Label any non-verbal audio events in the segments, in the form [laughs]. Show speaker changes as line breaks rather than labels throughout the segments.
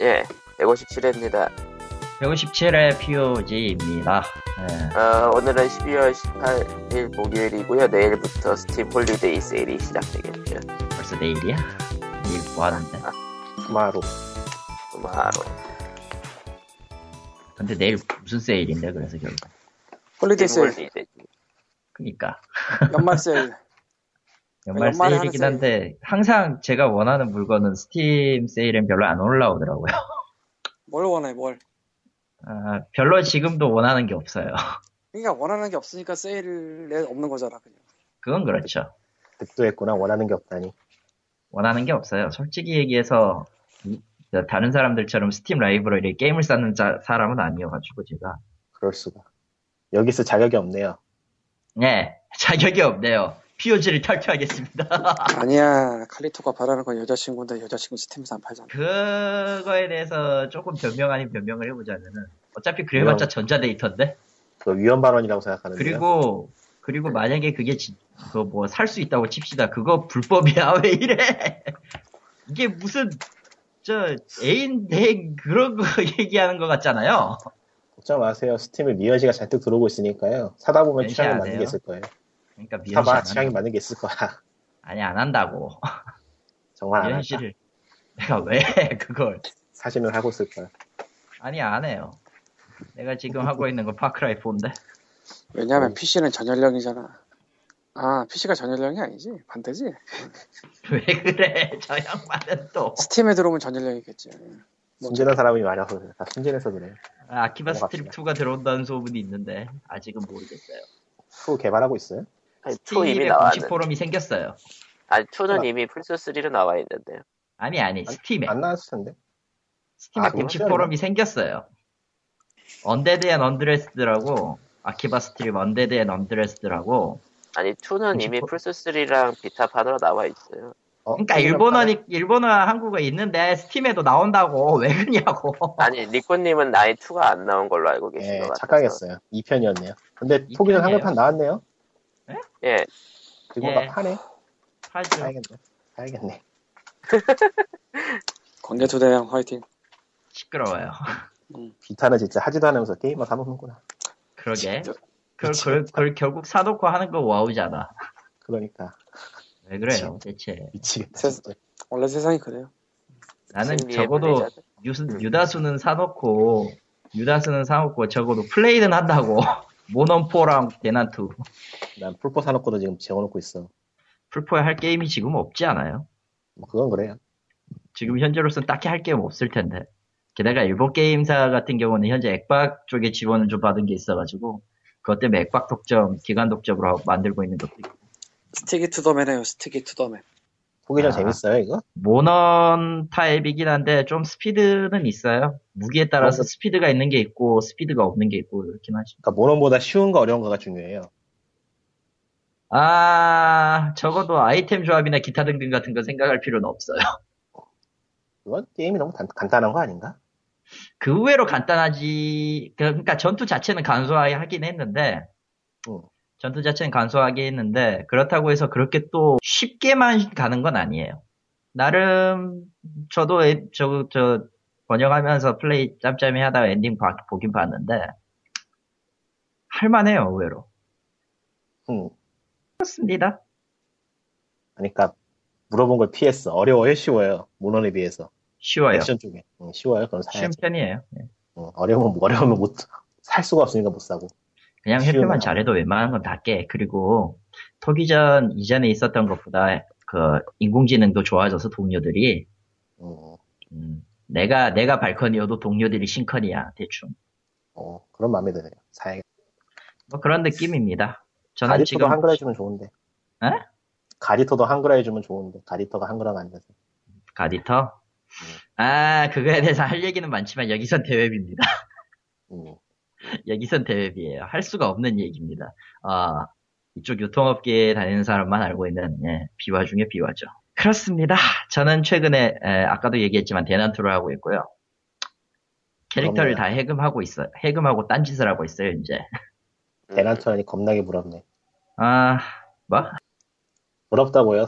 예, 157회입니다.
157회 POG입니다. 네.
어, 오늘은 12월 18일 목요일이고요. 내일부터 스팀 holiday 세일이 시작되겠죠.
벌써 내일이야? 내일 뭐 하는데?
마루.
바로
근데 내일 무슨 세일인데, 그래서 결국.
holiday 세일,
holiday.
그니까.
연말 세일.
연말
연말에
세일이긴 한데, 항상 제가 원하는 물건은 스팀 세일은 별로 안 올라오더라고요. [laughs]
뭘 원해, 뭘.
아, 별로 지금도 원하는 게 없어요. [laughs]
그러니까 원하는 게 없으니까 세일에 없는 거잖아, 그냥.
그건 그렇죠.
득도했구나. 원하는 게 없다니.
원하는 게 없어요. 솔직히 얘기해서, 이- 저 다른 사람들처럼 스팀 라이브러리에 게임을 쌓는 자- 사람은 아니어가지고, 제가.
그럴 수가. 여기서 자격이 없네요.
네, 자격이 없네요. POG를 탈퇴하겠습니다. [laughs]
아니야, 칼리토가 바라는 건 여자친구인데 여자친구 스팀에서 안 팔잖아.
그거에 대해서 조금 변명 아닌 변명을 해보자면은 어차피 그래봤자 전자데이터인데
그 위헌 발언이라고 생각하는데.
그리고 그리고 만약에 그게 그거 뭐살 수 있다고 칩시다 그거 불법이야 [laughs] 왜 이래 이게 무슨 저 애인 대행 그런 거 [laughs] 얘기하는 것 같잖아요
걱정 마세요. 스팀에 미어지가 잔뜩 들어오고 있으니까요. 사다 보면? 게 있을 거예요.
그러니까 미연씨
사봐.
안
취향이
한다.
맞는 게 있을 거야. [laughs]
아니 안 한다고 [laughs]
정말 안 한다.
미연 씨를 내가 왜 [laughs] 그걸
사진을 하고 있을 거야.
아니 안 해요 내가 지금 하고 있는 거 파크라이 4인데
왜냐면
음.
PC는 전연령이잖아. 아, PC가 전연령이 아니지? 반대지?
왜 그래 저 양반은 또
스팀에 들어오면 전연령이겠지.
순진한 사람이 많아서 그래. 다 순진해서 그래.
아, 아키바 스트립 2가 들어온다는 소문이 있는데 아직은 모르겠어요.
2 개발하고 있어요?
아니, 2 이미 나왔는데.
포럼이 생겼어요.
아니, 2는
아.
이미 플스 3로 나와 있는데요.
아니 아니 스팀에
안 나왔을 텐데.
스팀에
아,
공식? 포럼이 생겼어요. Undead and Undressed라고 아키바 스트립 Undead and Undressed라고
아니, 2는
공식
이미
포-
플스 3랑 비타판으로 나와 있어요.
어,
그러니까 일본어니 일본어 한국어 있는데 스팀에도 나온다고 [laughs] 왜 그러냐고.
아니, 리코님은 나이 2가 안 나온 걸로 알고. 계신
예,
것 같아서.
착각했어요. 2편이었네요. 근데
편이에요?
한글판 나왔네요.
예,
그리고
예.
막 파네.
하죠.
사야겠네. 사야겠네.
관계투대형 [laughs] 화이팅.
시끄러워요.
비타는 진짜 하지도 않으면서 게임만 사먹는구나.
그러게.
진짜.
그걸, 그걸, 그걸 결국 사놓고 하는 거 와우잖아.
그러니까
왜 그래요, 대체.
미치겠다.
세-. 원래 세상이 그래요.
나는 적어도. 유, 유다수는 사놓고 유다수는 사놓고 적어도 플레이는 한다고 모넌포랑 대난투
난 풀포 사놓고도 지금 재워놓고 있어.
풀포에 할 게임이 지금 없지 않아요?
뭐 그건 그래요.
지금 현재로서는 딱히 할 게임 없을 텐데 게다가 일본 게임사 같은 경우는 현재 액박 쪽에 지원을 좀 받은 게 있어가지고 그것 때문에 액박 독점 기간 독점으로 만들고 있는 것도 있고
스티기 투더맨해요, 스티기 투더맨.
토귀전
아.
재밌어요 이거?
모넌 타입이긴 한데 좀 스피드는 있어요 무기에 따라서
어.
스피드가 있는 게 있고 스피드가 없는 게 있고 이렇긴 하죠
그러니까 모넌보다 쉬운 거 어려운 거가 중요해요.
아, 적어도 아이템 조합이나 기타 등등 같은 거 생각할 필요는 없어요. [laughs]
그건 게임이 너무 단- 간단한 거 아닌가?
그 의외로 간단하지, 그- 그러니까 전투 자체는 간소하긴 했는데,
응.
전투 자체는 간소하게 했는데, 그렇다고 해서 그렇게 또 쉽게만 가는 건 아니에요. 나름, 저도, 에- 저, 저, 번역하면서 플레이 짬짬이 하다가 엔딩 봐- 보긴 봤는데, 할만해요, 의외로.
응.
그렇습니다.
그러니까 물어본 걸 피했어. 어려워요, 쉬워요. 모넌에 비해서.
쉬워요.
액션 쪽에. 응, 쉬워요. 그럼
쉬운
사야지.
편이에요. 네.
응, 어려우면 어려우면 못 살 수가 없으니까 못 사고.
그냥 회피만
거.
잘해도 웬만한 건 다 깨. 그리고 토기전 이전에 있었던 것보다 그 인공지능도 좋아져서 동료들이
응,
음, 내가 내가 발컨이어도 동료들이 신컨이야 대충
어, 그런 마음에 드네요. 사야겠다.
뭐 그런 느낌입니다. 저는
가리토도
지금
한글 해주면 좋은데.
에?
가리토도 한글 해주면 좋은데. 가리토가 한글화가 안 돼서.
가디터 아 그거에 대해서 할 얘기는 많지만 여기선 대웹입니다.
응.
여기선 대웹이에요. 할 수가 없는 얘기입니다. 아 이쪽 유통업계에 다니는 사람만 알고 있는 예, 비화 중에 비화죠. 그렇습니다. 저는 최근에 에, 아까도 얘기했지만 대난투를 하고 있고요. 캐릭터를
부럽네요.
다 해금하고 있어. 해금하고 딴짓을 하고 있어요 이제. [laughs]
음,
대난투하니 겁나게 부럽네.
아 뭐?
부럽다고요?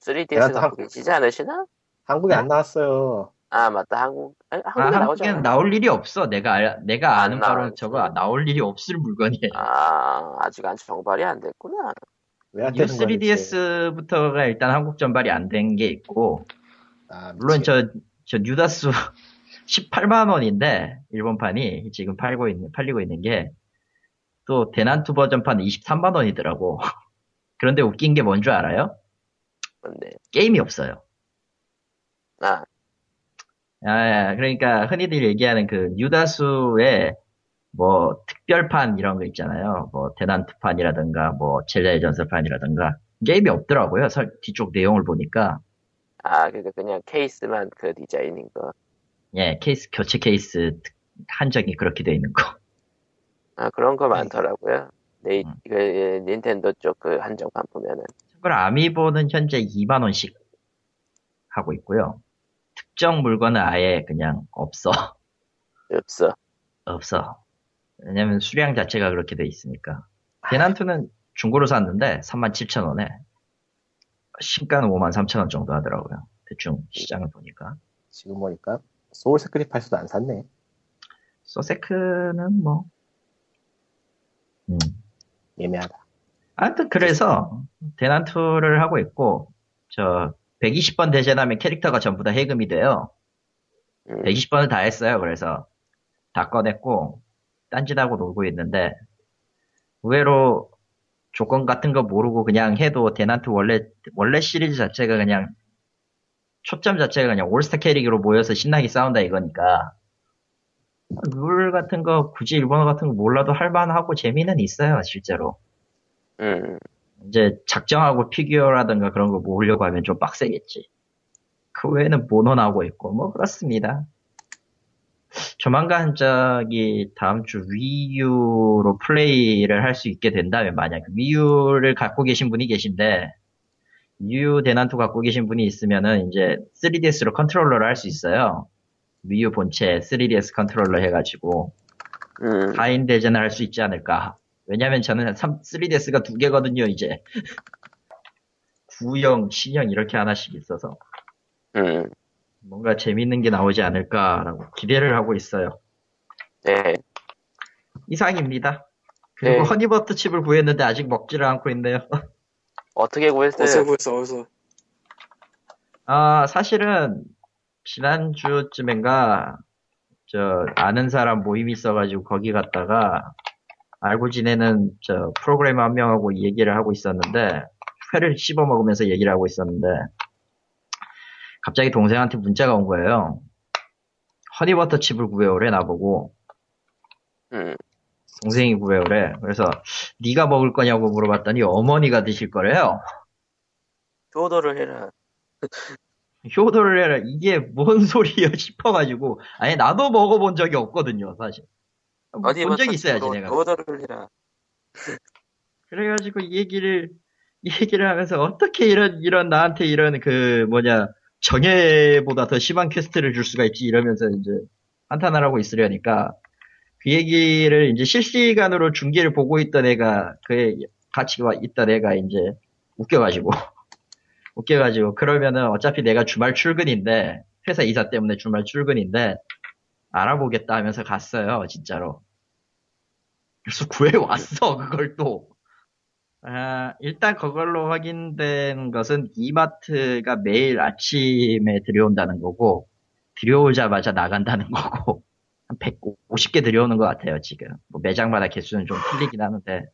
3DS
대난투
갖고 계시지 않으시나?
한국에
네?
안 나왔어요.
아 맞다 한국 한국에 나오잖아.
한국엔 나올 일이 없어. 내가 알- 내가
안
아는 바로. 저거 나올 일이 없을 물건이에요.
아 아직 안 정발이 안 됐구나.
왜안뉴
되는 거야? 대체?
3DS부터가 일단 한국 전발이 안 된 게 있고
아,
물론. 저, 저 뉴다스 [laughs] 18만 원인데 일본판이 지금 팔고 있는 팔리고 있는 게 또 대난투 버전판 23만 원이더라고. [laughs] 그런데 웃긴 게 뭔 줄 알아요?
근데
게임이 없어요.
아
아, 그러니까 흔히들 얘기하는 그 뉴다수의 뭐 특별판 이런 거 있잖아요. 뭐 대난투판이라든가 뭐 젤레 전설판이라든가 게임이 없더라고요. 설- 뒤쪽 내용을 보니까
아, 그니까 그냥 케이스만 그 디자인인 거.
예 케이스 교체 케이스 특- 한정이 그렇게 돼 있는 거.
아, 그런 거 많더라고요. 네,
음.
그, 예, 닌텐도 쪽 그 한정판 보면은.
참고로 아미보는 현재 2만 원씩 하고 있고요. 특정 물건은 아예 그냥 없어.
없어.
없어. 왜냐면 수량 자체가 그렇게 돼 있으니까. 대난투는 중고로 샀는데 37,000원에 신가는 53,000원 정도 하더라고요. 대충 시장을 보니까.
지금 보니까 소울 세크리파이스도 안 샀네.
소세크는 뭐 음.
예매하다.
아무튼 그래서 대난투를 하고 있고 저 120번 대전하면 캐릭터가 전부 다 해금이 돼요.
음,
120번을 다 했어요. 그래서 다 꺼냈고 딴짓하고 놀고 있는데 의외로 조건 같은 거 모르고 그냥 해도 대난투 원래 원래 시리즈 자체가 그냥 초점 자체가 그냥 올스타 캐릭으로 모여서 신나게 싸운다 이거니까 룰 같은 거 굳이 일본어 같은 거 몰라도 할만하고 재미는 있어요 실제로
음,
이제 작정하고 피규어라든가 그런 거 모으려고 하면 좀 빡세겠지. 그 외에는 모노 나오고 있고 뭐 그렇습니다. 조만간 저기 다음 주 위유로 플레이를 할 수 있게 된다면 만약 위유를 갖고 계신 분이 계신데 위유 대난투 갖고 계신 분이 있으면은 이제 3DS로 컨트롤러를 할 수 있어요. 위유 본체 3DS 컨트롤러 해가지고
음,
4인 대전을 할 수 있지 않을까. 왜냐면 저는 3, 3DS가 두 개거든요, 이제. 구형, 신형 이렇게 하나씩 있어서
음,
뭔가 재밌는 게 나오지 않을까라고 기대를 하고 있어요.
네.
이상입니다. 그리고
네.
허니버터 칩을 구했는데 아직 먹지를 않고 있네요. [laughs]
어떻게 구했어요?
어디서 구했어, 어디서.
아, 사실은 지난주쯤인가 저 아는 사람 모임 있어가지고 거기 갔다가 알고 지내는 저 프로그래머 한 명하고 얘기를 하고 있었는데 회를 씹어 먹으면서 얘기를 하고 있었는데 갑자기 동생한테 문자가 온 거예요. 허니버터 칩을 구해오래 나보고
음,
동생이 구해오래. 그래서 네가 먹을 거냐고 물어봤더니 어머니가 드실 거래요.
효도를 해라.
효도를 해라. 이게 뭔 소리야 [laughs] 싶어가지고 아니 나도 먹어본 적이 없거든요 사실.
어디
본 적이 있어야지 내가.
효도를 해라. [laughs]
그래가지고 이 얘기를 이 얘기를 하면서 어떻게 이런 이런 나한테 이런 그 뭐냐 정예보다 더 심한 퀘스트를 줄 수가 있지 이러면서 이제 한탄을 하고 있으려니까 그 얘기를 이제 실시간으로 중계를 보고 있던 애가 그 같이 와 있던 애가 이제 웃겨가지고 [laughs] 웃겨가지고 그러면은 어차피 내가 주말 출근인데 회사 이사 때문에 주말 출근인데 알아보겠다 하면서 갔어요 진짜로 그래서 구해왔어 그걸 또 아, 일단 그걸로 확인된 것은 이마트가 매일 아침에 들여온다는 거고, 들여오자마자 나간다는 거고, 한 150개 들여오는 것 같아요, 지금. 뭐 매장마다 개수는 좀 틀리긴 하는데,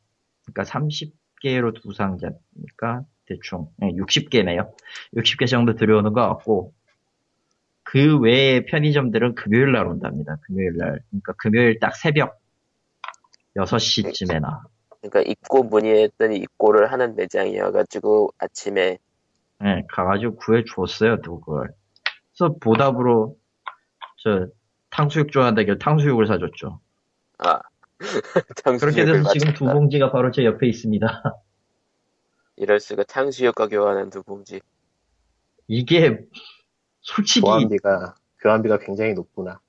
그러니까 30개로 두 상자니까, 대충, 60개네요. 60개 정도 들여오는 것 같고, 그 외에 편의점들은 금요일 날 온답니다, 금요일 날. 그러니까 금요일 딱 새벽 6시쯤에 나.
그러니까 입고 문의했더니 입고를 하는 매장이어가지고 아침에
네, 가가지고 구해줬어요, 또 그걸. 그래서 보답으로, 저, 탕수육 좋아한다길래 탕수육을 사줬죠.
아 [laughs]
그렇게 돼서 지금 두
맞췄다.
봉지가 바로 제 옆에 있습니다.
이럴 수가 탕수육과 교환한 두 봉지. [laughs]
이게, 솔직히,
교환비가 교환비가 굉장히 높구나.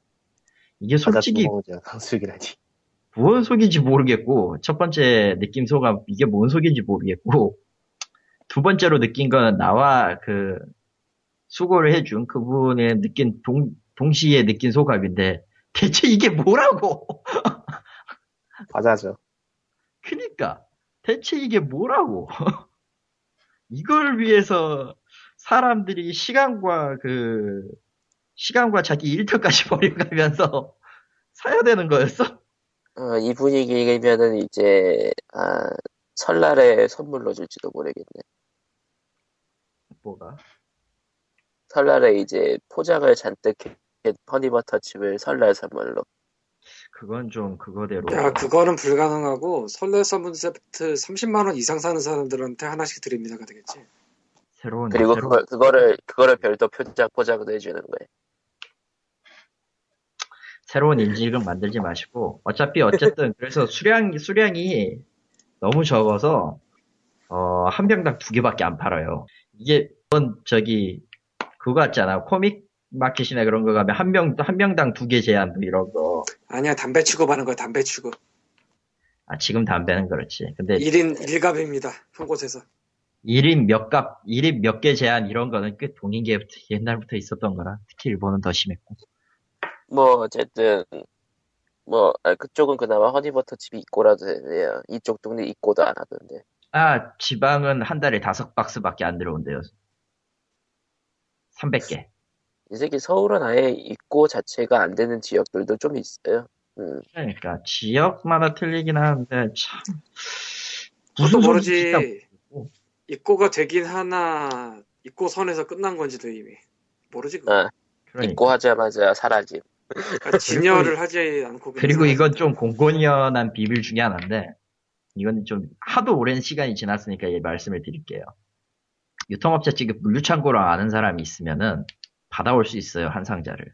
이게 솔직히
상수육이라지.
뭔 속인지 모르겠고, 첫 번째 느낌 소감, 이게 뭔 속인지 모르겠고, 두 번째로 느낀 건 나와 그, 수고를 해준 그분의 느낀 동, 동시에 느낀 소감인데 [laughs] 대체 이게 뭐라고? [laughs]
과자죠.
그니까 대체 이게 뭐라고? [laughs] 이걸 위해서 사람들이 시간과 그 시간과 자기 일터까지 [laughs] 버려가면서 사야 되는 거였어?
어, 이 분위기면은 이제 아, 설날에 선물로 줄지도 모르겠네.
뭐가?
설날에 이제 포장을 잔뜩 해 허니버터칩을 설날 선물로.
그건 좀 그거대로
야, 그거는 불가능하고 설날 선물 세트 30만 원 이상 사는 사람들한테 하나씩 드립니다가 되겠지.
새로운
그리고
새로운
그걸, 그거를 그거를 별도 포장 포장도 해주는 거예요.
새로운 인질극 만들지 마시고 어차피 어쨌든 [laughs] 그래서 수량 수량이 너무 적어서 어, 한 병당 두 개밖에 안 팔아요. 이게 이번 저기 그거 같잖아 코믹 마켓이나 그런 거 가면 한 명 한 명당 두 개 제한 뭐 이런 거.
아니야, 담배 취급하는 거야, 담배 취급.
아 지금 담배는 그렇지. 근데
1인 1갑입니다, 한 곳에서.
1인 몇 값, 1인 몇 개 제한 이런 거는 꽤 동인 게 옛날부터 있었던 거라 특히 일본은 더 심했고.
뭐 어쨌든 뭐 아, 그쪽은 그나마 허니버터칩이 있고라도 되네요. 이쪽 동네 있고도 안 하던데.
아 지방은 한 달에 다섯 박스밖에 안 들어온대요. 300개.
이 새끼 서울은 아예 있고 자체가 안 되는 지역들도 좀 있어요. 음,
그러니까 지역마다 틀리긴 하는데 참 진짜
모르지. 입고가 되긴 하나, 입고 선에서 끝난 건지도 이미. 모르지, 그거.
아,
그러니까.
있고 하자마자 사라짐.
그러니까 진열을 하지 않고.
그리고
사라지.
이건 좀 공공연한 비밀 중에 하나인데 이건 좀 하도 오랜 시간이 지났으니까 이 말씀을 드릴게요. 유통업체 측에 물류창고랑 아는 사람이 있으면은 받아올 수 있어요 한 상자를.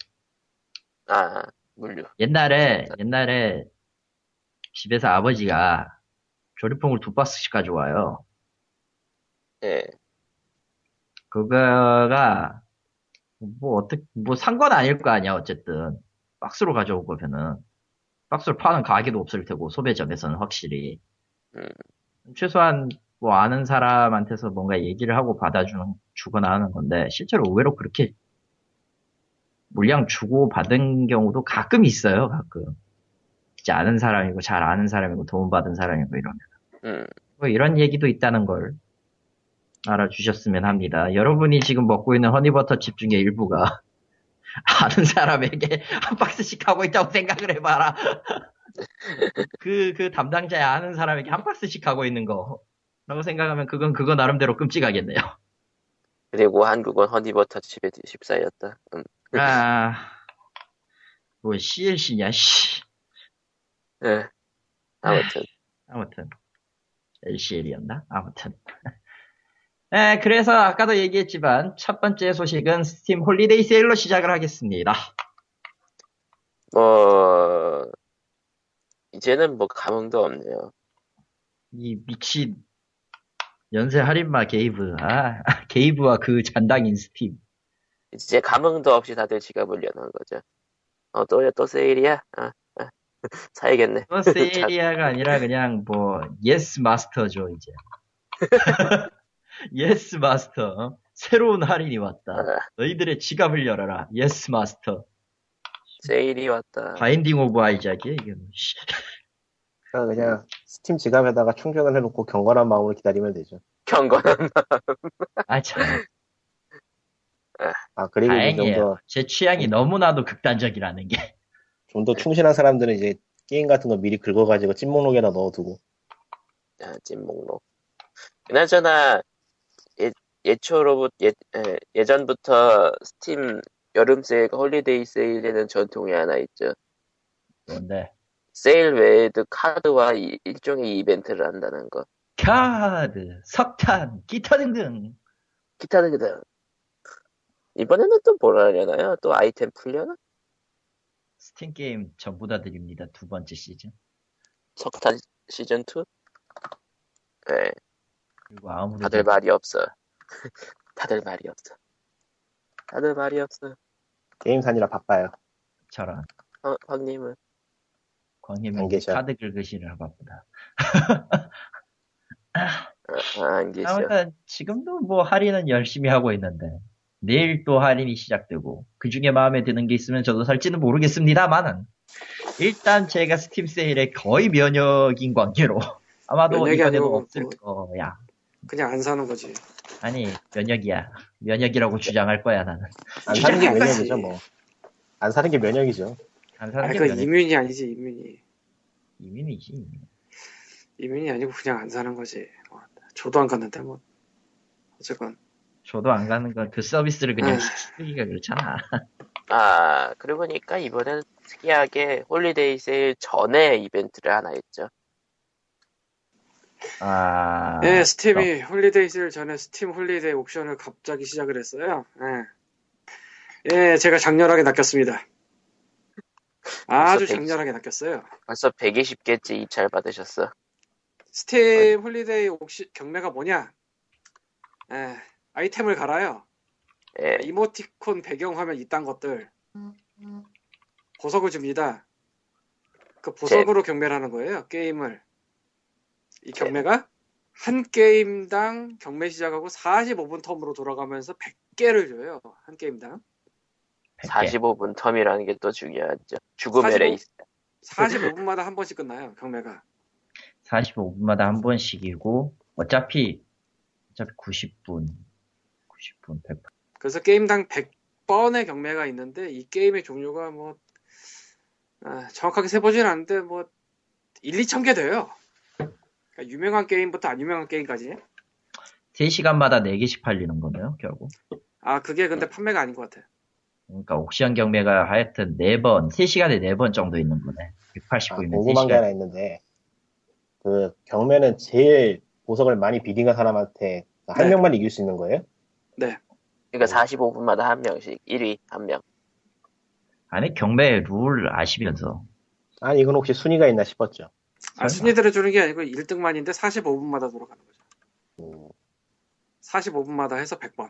아, 물류.
옛날에 옛날에 집에서 아버지가 조리퐁을 두 박스씩 가져와요.
예.
그거가 뭐 어떻게 뭐 산 건 아닐 거 아니야 어쨌든 박스로 가져온 거면은 박스로 파는 가게도 없을 테고 소매점에서는 확실히
음.
최소한 뭐 아는 사람한테서 뭔가 얘기를 하고 받아주는 주거나 하는 건데 실제로 의외로 그렇게 물량 주고 받은 경우도 가끔 있어요 가끔 진짜 아는 사람이고 잘 아는 사람이고 도움 받은 사람이고 이러면
음.
뭐 이런 얘기도 있다는 걸 알아주셨으면 합니다. 여러분이 지금 먹고 있는 허니버터칩 중에 일부가 [laughs] 아는 사람에게 한 [laughs] 박스씩 하고 있다고 생각을 해봐라. [laughs] 그, 그 담당자의 아는 사람에게 한 박스씩 하고 있는 거. 라고 생각하면 그건 그거 나름대로 끔찍하겠네요.
그리고 한국은 허니버터칩에 14였다. 음.
아, 뭐 CLC냐, 씨.
예. 아무튼.
아무튼 LCL이었나? 아무튼 네, 그래서 아까도 얘기했지만 첫 번째 소식은 스팀 holiday 세일로 시작을 하겠습니다.
뭐 이제는 뭐 감흥도 없네요.
이 미친 연쇄 할인마 게이브, 아 [laughs] 게이브와 그 잔당인 스팀.
이제 감흥도 없이 다들 지갑을 여는 거죠. 어, 또, 또 세일이야? 아, 아. [laughs] 사야겠네.
또 세일이야가 아니라 그냥 뭐 yes master죠 이제. [laughs] yes master. 새로운 할인이 왔다.
아,
너희들의 지갑을 열어라. yes master.
세일이 왔다.
Binding of Isaac이야 이게. 뭐, 씨.
그러니까 그냥 스팀 지갑에다가 충전을 해놓고 경건한 마음으로 기다리면 되죠.
경건한.
아 참.
아 그리고
다행이에요. 더제 취향이 너무나도 극단적이라는 게.
좀 더 충실한 사람들은 이제 게임 같은 거 미리 긁어가지고 찜목록에다 넣어두고
아, 찜목록. 그나저나, 예, 예초로부터, 예, 예, 예전부터 스팀 여름 세일, holiday 세일에는 전통이 하나 있죠.
뭔데?
세일 외에도 카드와 이- 일종의 이벤트를 한다는 거.
카드, 석탄, 기타 등등.
기타 등등. 이번에는 또뭘 하려나요? 또 아이템 풀려나?
스팀 게임 전부 다 드립니다. 두 번째 시즌.
석탄 시즌 2? 네,
그리고 아무래도
다들 말이 없어. [laughs] 다들 말이 없어. 다들 말이 없어.
게임산이라 바빠요.
저런
어.
광님은
안 계셔.
카드 긁으시느라 바쁘다.
아, 안 계셔.
아무튼 지금도 뭐 할인은 열심히 하고 있는데 내일 또 할인이 시작되고 그 중에 마음에 드는 게 있으면 저도 살지는 모르겠습니다만은 일단 제가 스팀 세일에 거의 면역인 관계로 아마도 이번에도 없을
뭐-
거야.
그냥 안 사는 거지.
아니 면역이야. 면역이라고 주장할 거야 나는.
안 사는 게. 면역이죠, 뭐. 안 사는 게 면역이죠.
안 사는
아, 게그
면역.
이민이 아니지, 이민이.
이민이지.
이민이 아니고 그냥 안 사는 거지. 어, 저도 안 갔는데, 뭐. 어쨌건.
저도 안 가는 건 그 서비스를 그냥
음.
쓰기가 그렇잖아. [laughs]
아, 그러고 보니까 이번엔 특이하게 홀리데이 세일 전에 이벤트를 하나 했죠.
아.
예, 스팀이 holiday 세일 전에 스팀 holiday auction을 갑자기 시작을 했어요. 예. 예, 제가 장렬하게 낚였습니다. 아주
벌써
장렬하게 낚였어요.
벌써 120개째 입찰 받으셨어.
스팀 holiday auction, 경매가 뭐냐? 예, 아이템을 갈아요.
예,
이모티콘 배경화면 이딴 것들 보석을 줍니다. 그 보석으로 경매를 하는 거예요. 게임을. 이 경매가 한 게임당 경매 시작하고 45분 term으로 돌아가면서 100개를 줘요. 한 게임당.
45분 term이라는 게 또 중요하죠. 죽음의
45?
레이스.
45분마다 한 번씩 끝나요. 경매가.
45분마다 한 번씩이고 어차피 어차피 90분 90분 100분
그래서 게임당 100번의 경매가 있는데 이 게임의 종류가 뭐 아, 정확하게 세보진 않는데 뭐 1, 2천 개 돼요. 그러니까 유명한 게임부터 안 유명한 게임까지.
3시간마다 4개씩 팔리는 거네요 결국
아 그게 근데 판매가 아닌 것 같아.
그러니까 옥션 경매가 하여튼 4번 3시간에 4번 정도 있는 거네
아,
189이면
궁금한 게
3시간
하나 있는데, 그, 경매는 제일 보석을 많이 비딩한 사람한테 한
네.
명만 이길 수 있는 거예요?
그러니까 45분마다 한 명씩 1위 한 명.
아니 경매 룰 아시면서
아니, 이건 혹시 순위가 있나 싶었죠.
아,
설마.
순위대로 주는 게 아니고 1등만인데 45분마다 돌아가는 거죠.
음,
45분마다 해서 100번.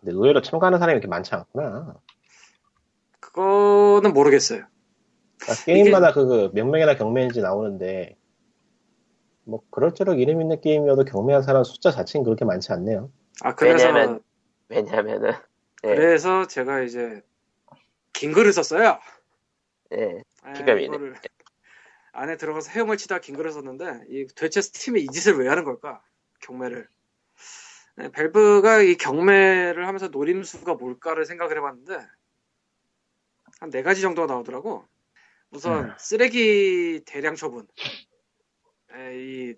근데 의외로 참가하는 사람이 이렇게 많지 않구나.
그거는 모르겠어요.
그러니까 게임마다 그몇 명이나 경매인지 나오는데, 뭐, 그럴수록 이름 있는 게임이어도 경매한 사람 숫자 자체는 그렇게 많지 않네요.
아, 그래서,
왜냐면- 왜냐면은 예,
그래서 제가 이제 긴 글을 썼어요.
예,
아,
기가 막히네.
안에 들어가서 헤엄을 치다 긴 글을 썼는데, 이 도대체 스팀이 이 짓을 왜 하는 걸까? 경매를. 네, 밸브가 이 경매를 하면서 노림수가 뭘까를 생각을 해봤는데, 한 네 가지 정도가 나오더라고. 우선,
음.
쓰레기 대량 처분. 에, 이,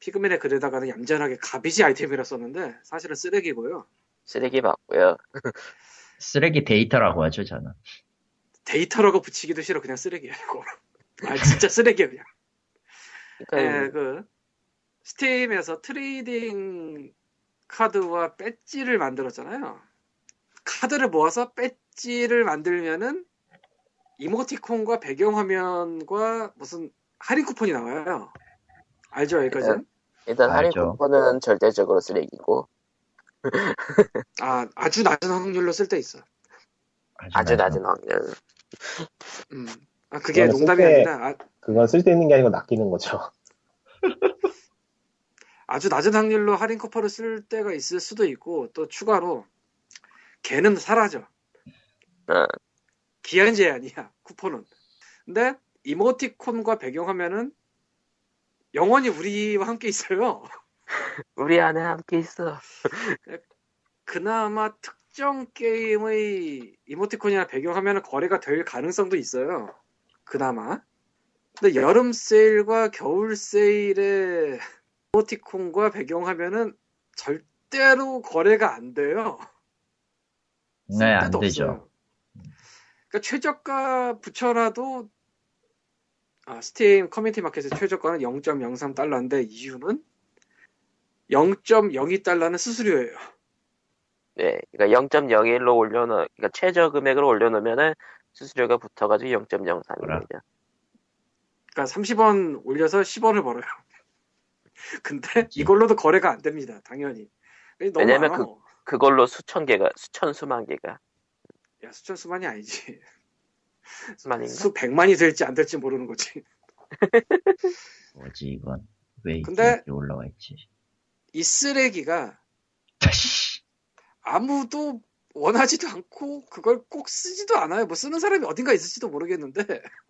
피그맨의 글에다가는 얌전하게 garbage 아이템이라 썼는데, 사실은 쓰레기고요.
쓰레기 맞고요. [laughs]
쓰레기 데이터라고 하죠 저는
데이터라고 붙이기도 싫어. 그냥 쓰레기야, 이거. 아, 진짜 쓰레기야, 그냥.
그러니까
예, 그 스팀에서 trading 카드와 배지를 만들었잖아요. 카드를 모아서 배지를 만들면은 이모티콘과 배경화면과 무슨 할인 쿠폰이 나와요. 알죠, 여기까지?
일단 할인
알죠.
쿠폰은 절대적으로 쓰레기고
아, 아주 낮은 확률로 쓸 때 있어.
아주 낮은 확률.
음. 아, 그게 농담이
쓸
아니라 아,
그건 쓸데있는 게 아니고 낚이는 거죠. [laughs]
아주 낮은 확률로 할인 쿠폰을 쓸 때가 있을 수도 있고 또 추가로 걔는 사라져.
어,
기한 제한이야 쿠폰은. 근데 이모티콘과 배경화면은 영원히 우리와 함께 있어요. [laughs]
우리 안에 함께 있어. [laughs]
그나마 특정 게임의 이모티콘이나 배경화면은 거래가 될 가능성도 있어요. 그나마. 근데 여름 세일과 겨울 세일의 이모티콘과 배경화면은 절대로 거래가 안 돼요.
네, 안 되죠.
없어요. 그러니까 최저가 붙여놔도 아, 스팀 커뮤니티 마켓의 최저가는 0.03달러인데 이유는 0.02달러는 수수료예요.
네, 그러니까 0.01로 올려놓, 그러니까 최저 금액을 올려놓으면은 수수료가 붙어가지고 0.03입니다.
그러니까 30원 올려서 10원을 벌어요. [laughs] 근데. 이걸로도 거래가 안 됩니다. 당연히.
왜냐면
많아.
그걸로 수천 개가, 수천 수만 개가,
야, 수천 수만이 아니지. [laughs]
수만인가?
수백만이 될지 안 될지 모르는 거지. [laughs]
뭐지 이건 왜 이렇게
근데-
올라와 있지?
이 쓰레기가 아무도 원하지도 않고 그걸 꼭 쓰지도 않아요. 뭐 쓰는 사람이 어딘가 있을지도 모르겠는데 [laughs]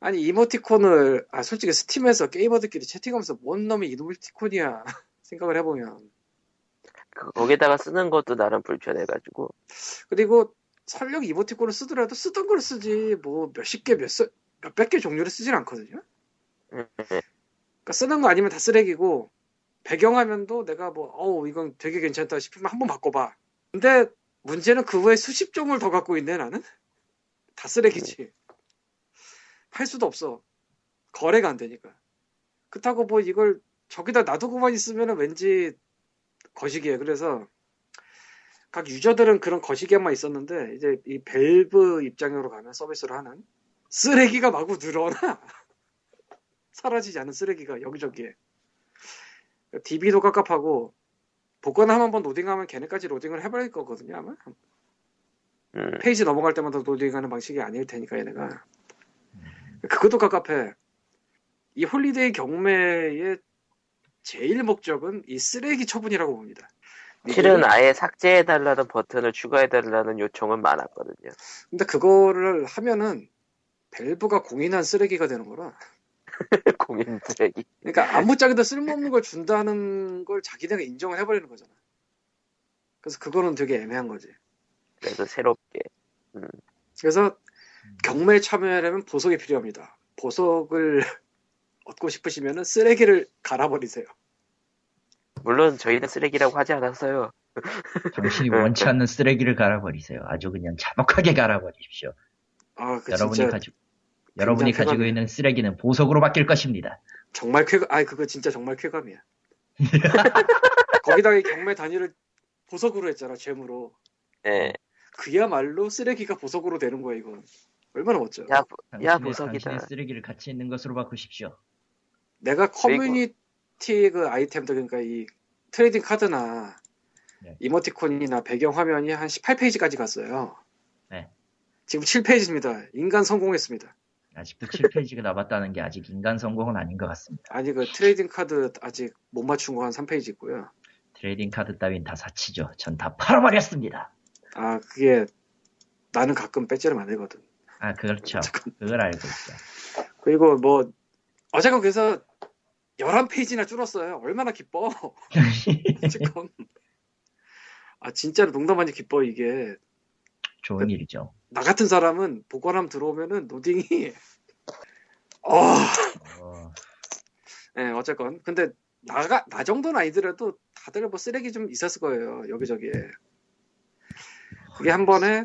아니 이모티콘을 아 솔직히 스팀에서 게이머들끼리 채팅하면서 뭔 놈이 이모티콘이야 [laughs] 생각을 해보면
그- 거기다가 쓰는 것도 나름 불편해가지고
그리고 설령 이모티콘을 쓰더라도 쓰던 걸 쓰지 뭐 몇십 개, 몇 몇백 개 종류를 쓰진 않거든요.
음,
그러니까 쓰는 거 아니면 다 쓰레기고 배경화면도 내가 뭐 어우 이건 되게 괜찮다 싶으면 한번 바꿔봐. 근데 문제는 그 외에 수십 종을 더 갖고 있네 나는. 다 쓰레기지. 할 수도 없어. 거래가 안 되니까. 그렇다고 뭐 이걸 저기다 놔두고만 있으면 왠지 거시기해. 그래서 각 user들은 그런 거시기만 있었는데 이제 이 밸브 입장으로 가면 서비스를 하는 쓰레기가 마구 늘어나. [laughs] 사라지지 않은 쓰레기가 여기저기에. DB도 깝깝하고 복권 한번 로딩하면 걔네까지 로딩을 해버릴 거거든요 아마.
음,
페이지 넘어갈 때마다 로딩하는 방식이 아닐 테니까 얘네가. 그것도 깝깝해. 이 holiday 경매의 제일 목적은 이 쓰레기 처분이라고 봅니다.
실은 아예 삭제해달라는 버튼을 추가해달라는 요청은 많았거든요.
근데 그거를 하면은 밸브가 공인한 쓰레기가 되는 거라. [laughs]
공인 쓰레기.
그러니까 아무짝에도 쓸모없는 걸 준다는 걸 자기네가 인정을 해버리는 거잖아. 그래서 그거는 되게 애매한 거지.
그래서 새롭게.
그래서 경매에 참여하려면 보석이 필요합니다. 보석을 [laughs] 얻고 싶으시면은 쓰레기를 갈아버리세요.
물론 저희는 쓰레기라고 하지 않았어요.
당신이 [laughs] 원치 않는 쓰레기를 갈아버리세요. 아주 그냥 잔혹하게 갈아버리십시오.
아, 그
여러분이
진짜
가지고 여러분이 가지고. 있는 쓰레기는 보석으로 바뀔 것입니다.
정말 쾌감, 아니 그거 진짜 정말 쾌감이야. [laughs] 거기다가 이 경매 단위를 보석으로 했잖아, 재물로.
예.
그야말로 쓰레기가 보석으로 되는 거야, 이건. 얼마나 멋져.
야, 야,
당신의,
보석이다.
당신의 쓰레기를 가치 있는 것으로 바꾸십시오.
내가 커뮤니티 그 아이템들, 그러니까 이 trading 카드나
네.
이모티콘이나 배경 화면이 한 18페이지까지 갔어요.
네.
지금 7페이지입니다. 인간 성공했습니다.
아직도 7페이지가 남았다는 게 아직 인간 성공은 아닌 것 같습니다.
아니 그 trading 카드 아직 못 맞춘 거 한 3페이지 있고요.
trading card 따윈 다 사치죠. 전 다 팔아버렸습니다.
아 그게 나는 가끔 배지를 만들거든.
아 그렇죠. 그걸 알고 있죠.
그리고 뭐 어제가 그래서 11페이지나 줄었어요. 얼마나 기뻐. [laughs] 어쨌건 아 진짜로 농담 아니 기뻐 이게.
좋은 일이죠.
나 같은 사람은 보관함 들어오면은 로딩이 어, [laughs]
어,
예, 어쨌건. 근데 나가 나 정도는 아니더라도 다들 뭐 쓰레기 좀 있었을 거예요 여기저기에. 그게 한 번에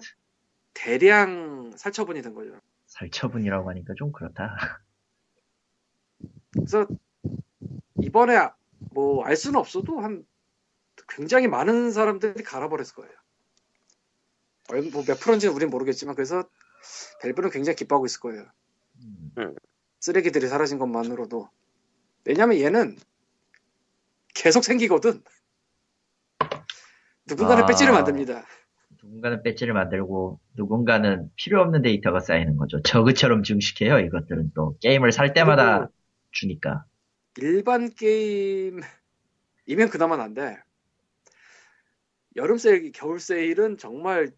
대량 살처분이 된 거죠.
살처분이라고 하니까 좀 그렇다.
그래서 이번에 뭐 알 수는 없어도 한 굉장히 많은 사람들이 갈아버렸을 거예요 뭐몇 프로인지는 우린 모르겠지만 그래서 밸브는 굉장히 기뻐하고 있을 거예요
음,
쓰레기들이 사라진 것만으로도 왜냐면 얘는 계속 생기거든 누군가는
아.
배지를 만듭니다
누군가는 배지를 만들고 누군가는 필요 없는 데이터가 쌓이는 거죠. 저그처럼 증식해요. 이것들은 또 게임을 살 때마다 주니까.
일반 게임이면 그나마 난데 여름 세일, 겨울 세일은 정말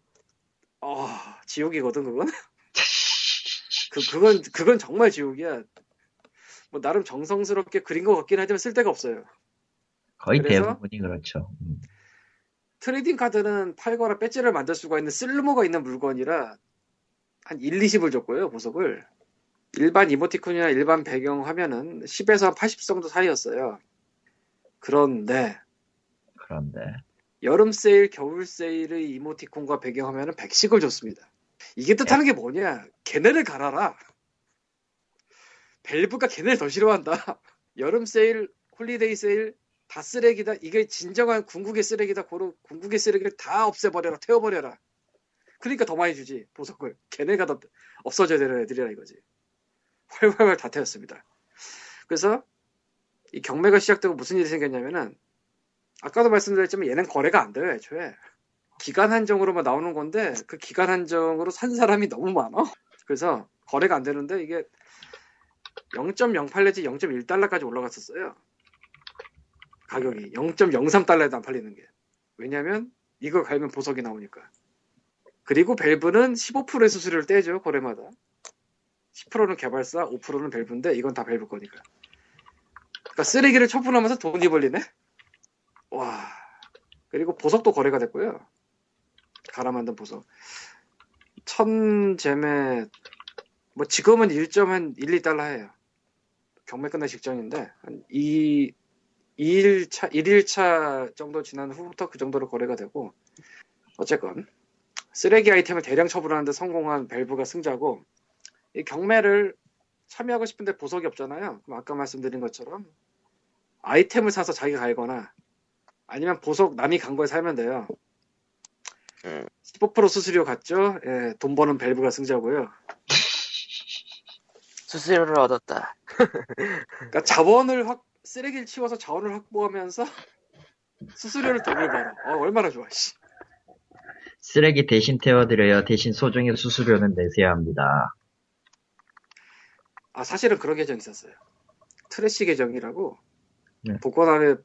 어, 지옥이거든 그건. [laughs] [laughs] 그 그건 그건 정말 지옥이야. 뭐 나름 정성스럽게 그린 것 같긴 하지만 쓸 데가 없어요.
거의? 대부분이 그렇죠. 음.
trading card는 팔거나 배지를 만들 수가 있는 쓸모가 있는 물건이라 한 1, 20을 줬고요 보석을 일반 이모티콘이나 일반 배경 화면은 10에서 80 정도 사이였어요 그런데
그런데
여름 세일, 겨울 세일의 이모티콘과 배경 화면은 110을 줬습니다 이게 뜻하는 게 뭐냐 걔네를 갈아라 밸브가 걔네를 더 싫어한다 여름 세일, holiday 세일 다 쓰레기다. 이게 진정한 궁극의 쓰레기다. 고로 궁극의 쓰레기를 다 없애버려라. 태워버려라. 그러니까 더 많이 주지. 보석을. 걔네가 더 없어져야 되는 애들이라 이거지. 활활활 다 태웠습니다. 그래서 이 경매가 시작되고 무슨 일이 생겼냐면은 아까도 말씀드렸지만 얘는 거래가 안 돼요. 애초에. 기간 한정으로만 나오는 건데 그 기간 한정으로 산 사람이 너무 많아. 그래서 거래가 안 되는데 이게 0.08 내지 0.1달러까지 올라갔었어요. 가격이 0.03달러에도 안 팔리는 게 왜냐면 이거 갈면 보석이 나오니까. 그리고 밸브는 15%의 수수료를 떼죠 거래마다. 10%는 개발사, 5%는 밸브인데 이건 다 밸브 거니까. 그러니까 쓰레기를 처분하면서 돈이 벌리네. 와. 그리고 보석도 거래가 됐고요. 갈아 만든 보석. 천 잼에 뭐 지금은 1.1, 2달러예요. 경매 끝날 직전인데 한 2, 2일차, 1일차 정도 지난 후부터 그 정도로 거래가 되고 어쨌건 쓰레기 아이템을 대량 처분하는데 성공한 밸브가 승자고 이 경매를 참여하고 싶은데 보석이 없잖아요. 그럼 아까 말씀드린 것처럼 아이템을 사서 자기가 갈거나 아니면 보석 남이 간 거에 살면 돼요.
음.
15% 수수료 갔죠? 예, 돈 버는 밸브가 승자고요. [laughs]
수수료를 얻었다.
그러니까 자원을 확 쓰레기를 치워서 자원을 확보하면서 [laughs] 수수료를 돈을 벌어. 어, 얼마나 좋아. 씨.
쓰레기 대신 태워드려요. 대신 소정의 수수료는 내세야 합니다.
아 사실은 그런 계정이 있었어요. trash 계정이라고
네.
복권 안에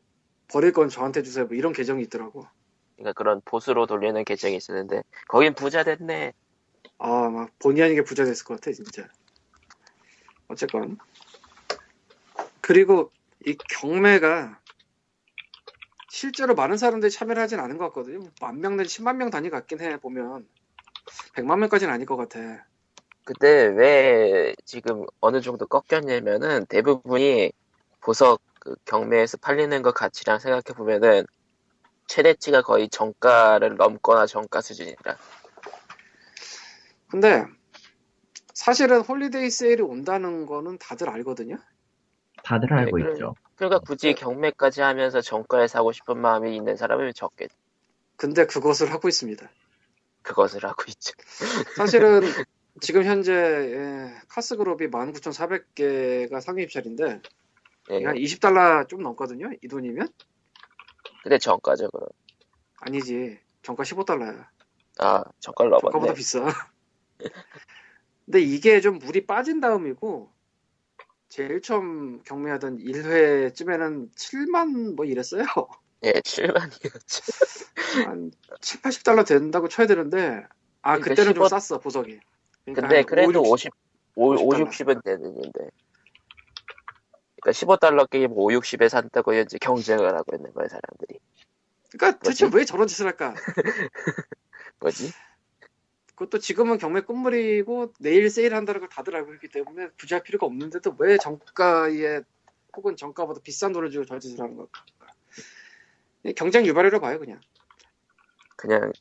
버릴 건 저한테 주세요. 뭐 이런 계정이 있더라고.
그러니까 그런 봇으로 돌리는 계정이 있었는데 거긴 부자 됐네.
아 막 본의 아니게 부자 됐을 것 같아 진짜. 어쨌건 그리고 이 경매가 실제로 많은 사람들이 참여를 하진 않은 것 같거든요. 뭐만명 내지 10만 명 단위 같긴 해 보면 100만 명까지는 아닐 것 같아.
근데 왜 지금 어느 정도 꺾였냐면은 대부분이 보석 그 경매에서 팔리는 것 가치랑 생각해 보면은 최대치가 거의 정가를 넘거나 정가 수준이라.
근데 사실은 holiday 세일이 온다는 거는 다들 알거든요.
다들 알고
그래.
있죠.
그러니까 굳이 경매까지 하면서 정가에 사고 싶은 마음이 있는 사람은 적게
근데 그것을 하고 있습니다.
그것을 하고 있죠. [laughs]
사실은 지금 현재 예, 카스그룹이 19,400개가 상위 입찰인데
예.
한 20달러 좀 넘거든요. 이 돈이면
근데 정가죠 그럼.
아니지. 정가 15달러야.
아 정가를
정가보다
넘었네.
비싸. [laughs] 근데 이게 좀 물이 빠진 다음이고 제일 처음 경매하던 1회쯤에는 7만 뭐 이랬어요. [laughs]
예 7만이었죠.
한 7, 80달러 된다고 쳐야 되는데 아
그러니까
그때는
좀15
쌌어 보석이. 그러니까
근데
한
그래도
5,
50, 5,
50 달러.
60은 되는데. 그러니까 15달러 게임 5, 60에 산다고 현재 경쟁을 하고 있는 거예요, 사람들이.
그러니까 대체
뭐지?
왜 저런 짓을 할까? [laughs]
뭐지?
그것도 지금은 경매 끝물이고 내일 세일한다는 걸 다들 알고 있기 때문에 굳이 할 필요가 없는데도 왜 정가에 혹은 정가보다 비싼 돈을 주고 저 짓을 하는 걸까? 경쟁 유발이라고 봐요 그냥.
그냥,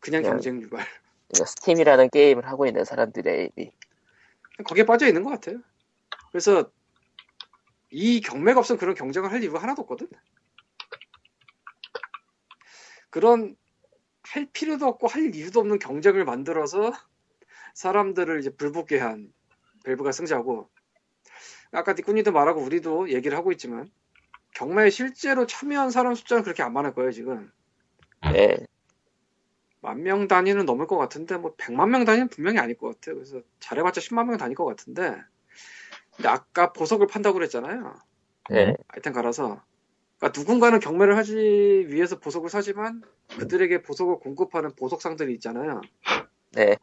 그냥
그냥-
경쟁 유발.
그냥 스팀이라는 게임을 하고 있는 사람들의 에임이.
거기에 빠져 있는 것 같아요. 그래서 이 경매가 없으면 그런 경쟁을 할 이유가 하나도 없거든. 그런 할 필요도 없고 할 이유도 없는 경쟁을 만들어서 사람들을 이제 불붙게 한 밸브가 승자고 아까 니꾸니도 말하고 우리도 얘기를 하고 있지만 경매에 실제로 참여한 사람 숫자는 그렇게 안 많을 거예요 지금
예.
만명 단위는 넘을 것 같은데 뭐 100만 명 단위는 분명히 아닐 것 같아요. 그래서 잘해봤자 10만 명 단위일 것 같은데 근데 아까 보석을 판다고 그랬잖아요.
예.
아이템 갈아서 그러니까 누군가는 경매를 하기 위해서 보석을 사지만 그들에게 보석을 공급하는 보석상들이 있잖아요.
네.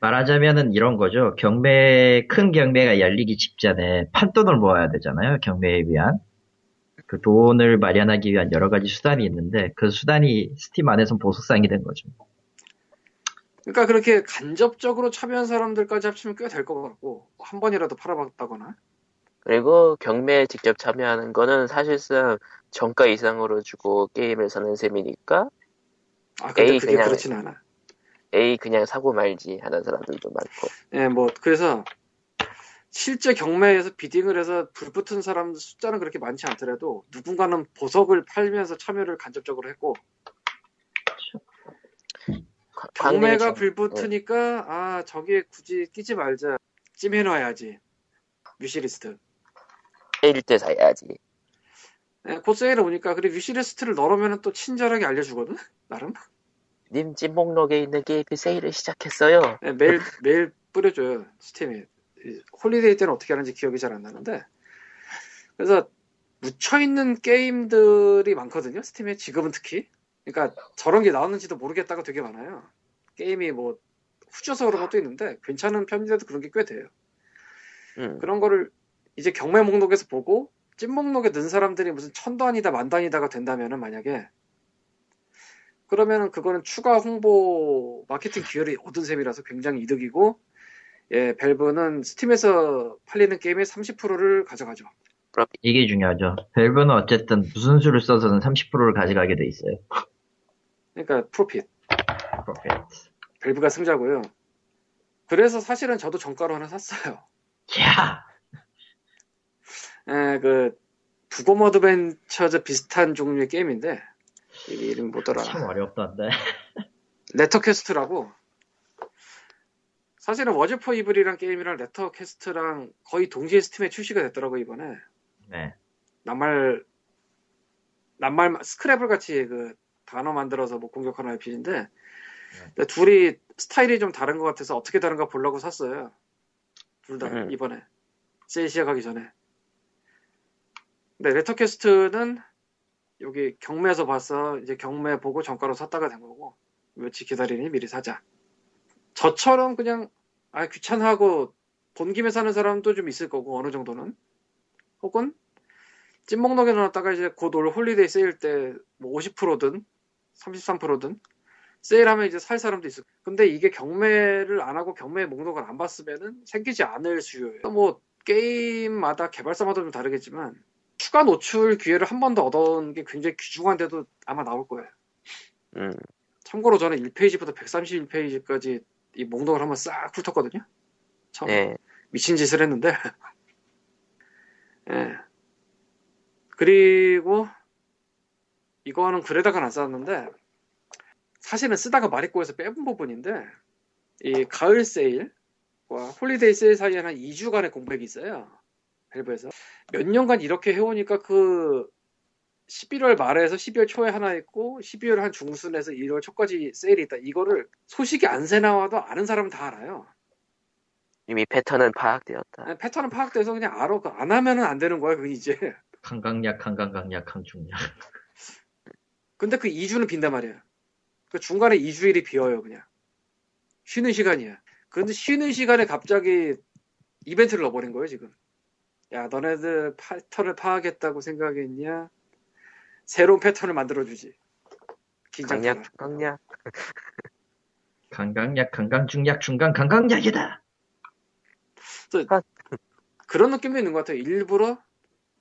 말하자면은 이런 거죠. 경매, 큰 경매가 열리기 직전에 판돈을 모아야 되잖아요. 경매에 위한. 그 돈을 마련하기 위한 여러 가지 수단이 있는데 그 수단이 스팀 안에선 보석상이 된 거죠.
그러니까 그렇게 간접적으로 참여한 사람들까지 합치면 꽤 될 것 같고 한 번이라도 팔아봤다거나
그리고 경매에 직접 참여하는 거는 사실상 정가 이상으로 주고 게임을 사는 셈이니까
아 근데
에이,
그게
그냥-
그렇진 않아.
에이 그냥 사고 말지 하는 사람들도 많고
예, 뭐 그래서 실제 경매에서 비딩을 해서 불붙은 사람 숫자는 그렇게 많지 않더라도 누군가는 보석을 팔면서 참여를 간접적으로 했고
과-
경매가 불붙으니까 아 저기에 굳이 끼지 말자. 찜해놔야지. Wishlist.
세일 때 사야지.
예, 곧 세일에 오니까 그리고 wishlist를 넣으면 또 친절하게 알려주거든? 나름?
님 찜목록에 있는 게임이 세일을 시작했어요.
예, 매일 매일 뿌려줘요 스팀에 이 holiday 때는 어떻게 하는지 기억이 잘 안 나는데. 그래서 묻혀있는 게임들이 많거든요 스팀에. 지금은 특히 그러니까 저런 게 나왔는지도 모르겠다가 되게 많아요. 게임이 뭐 후져서 그런 것도 있는데 괜찮은 편인데도 그런 게 꽤 돼요.
음.
그런 거를 이제 경매 목록에서 보고 찐 목록에 넣은 사람들이 무슨 천 단이다 만 단이다가 된다면은 만약에 그러면은 그거는 추가 홍보 마케팅 기회를 얻은 셈이라서 굉장히 이득이고 예 밸브는 스팀에서 팔리는 게임의 30%를 가져가죠.
이게 중요하죠. 밸브는 어쨌든 무슨 수를 써서는 30%를 가져가게 돼 있어요.
그러니까
profit profit.
밸브가 승자고요. 그래서 사실은 저도 정가로 하나 샀어요.
야!
예, 그 Bookworm Adventures 비슷한 종류의 게임인데 이게 이름 뭐더라?
참 어렵던데. [laughs]
Letter Quest라고 사실은 워즈 포 이블이란 게임이랑 Letter Quest랑 거의 동시에 스팀에 출시가 됐더라고 이번에
네.
낱말 낱말 스크래블 같이 그 단어 만들어서 뭐 공격하는 RPG인데 근데 둘이 스타일이 좀 다른 것 같아서 어떻게 다른가 보려고 샀어요. 둘다
음.
이번에. 세일 시작하기 전에. 근데 레터캐스트는 여기 경매에서 봐서 이제 경매 보고 정가로 샀다가 된 거고. 며칠 기다리니 미리 사자. 저처럼 그냥 아 귀찮아하고 본 김에 사는 사람도 좀 있을 거고 어느 정도는. 혹은 찜목록에 넣었다가 이제 곧 올 holiday 세일 때 뭐 50%든 33%든 세일하면 이제 살 사람도 거고 근데 이게 경매를 안 하고 경매 목록을 안 봤으면은 생기지 않을 수요예요 뭐 게임마다 개발사마다 좀 다르겠지만 추가 노출 기회를 한 번 더 얻어온 게 굉장히 귀중한데도 아마 나올 거예요
음.
참고로 저는 1페이지부터 131페이지까지 이 목록을 한번 싹 훑었거든요. 처음에
예.
미친 짓을 했는데, [laughs] 예. 그리고 이거는 글에다가는 안 썼는데 사실은 쓰다가 말이 꼬여서 빼본 부분인데 이 가을 세일과 holiday 세일 사이에 한 2주간의 공백이 있어요. 밸브에서 몇 년간 이렇게 해오니까 그 11월 말에서 12월 초에 하나 있고 12월 한 중순에서 1월 초까지 세일이 있다. 이거를 소식이 안새 나와도 아는 사람은 다 알아요.
이미 패턴은 파악되었다.
아니, 패턴은 파악돼서 그냥 알아. 그안 하면은 안 되는 거야. 그건 이제. [laughs]
강강약, 강강강약, 강중약.
근데 그 2주는 빈단 말이야. 그 중간에 2주일이 비어요, 그냥. 쉬는 시간이야. 근데 쉬는 시간에 갑자기 이벤트를 넣어버린 거예요, 지금. 야, 너네들 패턴을 파악했다고 생각했냐? 새로운 패턴을 만들어주지. 긴장
강약. [laughs]
강강약, 강강중약, 중강, 강강약이다!
그런 느낌도 있는 것 같아요. 일부러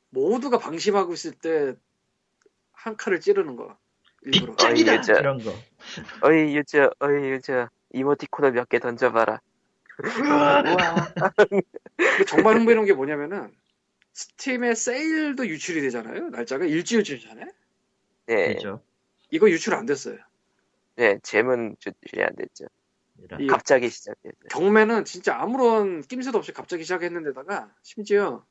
모두가 방심하고 있을 때 한 칼을 찌르는 거. 일부러.
빗장이다!
어이,
이런 거. [laughs]
어이, 유저, 어이, 유저. 이모티콘을 몇 개 던져봐라. 우와. [laughs]
정말 흥미로운 게 뭐냐면은 스팀의 세일도 유출이 되잖아요. 날짜가 일주일 전에.
네,
되죠.
이거 유출 안 됐어요.
네, 재문 조출이 안 됐죠.
이런.
이
갑자기 시작됐죠.
경매는 진짜 아무런 낌새도 없이 갑자기 시작했는데다가 심지어